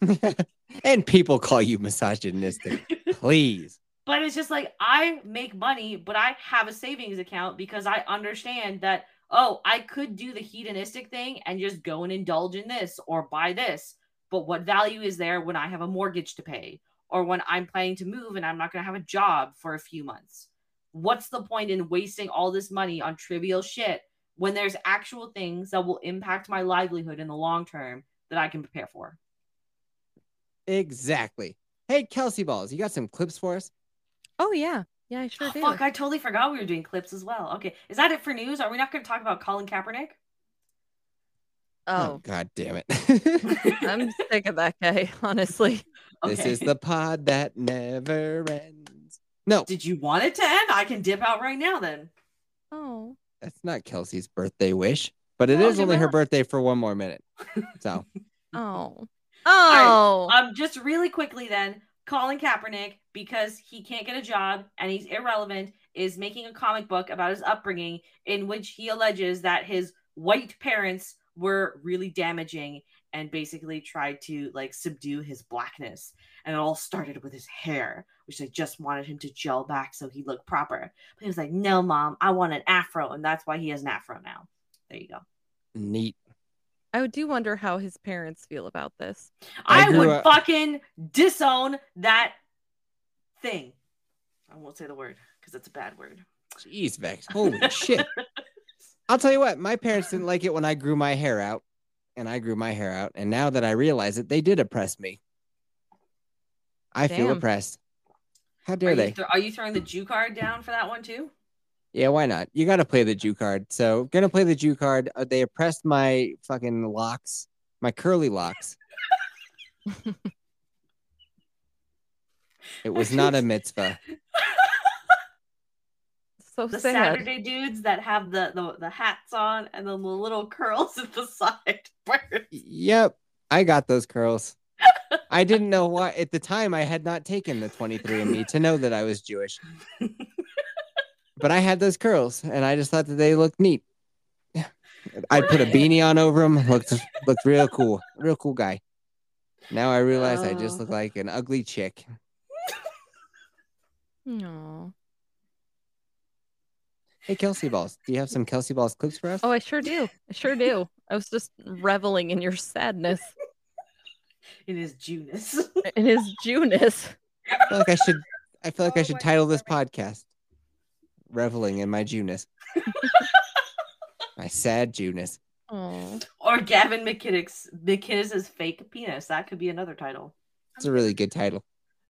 and people call you misogynistic. Please. But it's just like I make money, but I have a savings account because I understand that oh, I could do the hedonistic thing and just go and indulge in this or buy this. But what value is there when I have a mortgage to pay or when I'm planning to move and I'm not going to have a job for a few months? What's the point in wasting all this money on trivial shit when there's actual things that will impact my livelihood in the long term that I can prepare for? Exactly. Hey, Kelsey Balls, you got some clips for us? Oh yeah. Yeah, I sure Oh, do. fuck, I totally forgot we were doing clips as well. Okay, is that it for news? Are we not going to talk about Colin Kaepernick? oh, oh God damn it. I'm sick of that guy, honestly. This is the pod that never ends. No, Did you want it to end? I can dip out right now then. Oh. that's not Kelsey's birthday wish, but it Oh, is only her birthday for one more minute. So, Oh. Oh. Um, just really quickly then, Colin Kaepernick, because he can't get a job and he's irrelevant, is making a comic book about his upbringing in which he alleges that his white parents were really damaging and basically tried to like subdue his blackness. And it all started with his hair, which they just wanted him to gel back so he looked proper. But he was like, "No, mom, I want an afro," and that's why he has an afro now. There you go. neat. I do wonder how his parents feel about this. I I, would up- fucking disown that thing. I won't say the word because it's a bad word. Jeez, Vex. Holy shit. I'll tell you what, my parents didn't like it when I grew my hair out, and I grew my hair out, and now that I realize it, they did oppress me. I feel oppressed. How Are dare you, they? are you throwing the Jew card down for that one too? Yeah, why not? You got to play the Jew card. So, gonna play the Jew card. Uh, they oppressed my fucking locks, my curly locks. It was not a mitzvah. So The sad. Saturday dudes that have the, the the hats on and then the little curls at the side. Yep, I got those curls. I didn't know why at the time I had not taken the 23andMe to know that I was Jewish. But I had those curls and I just thought that they looked neat. I put a beanie on over them, looked looked real cool, real cool guy. Now I realize I just Oh. look like an ugly chick. Aw. Hey Kelsey Balls, do you have some Kelsey Balls clips for us? Oh, I sure do. I sure do. I was just reveling in your sadness, It is Junus. in his Junus. I feel like I should I feel like I Oh should my title this podcast Reveling in My Junus. my sad Junus. Oh, or Gavin McKinnick's McInnes's fake penis. That could be another title. It's a really good title.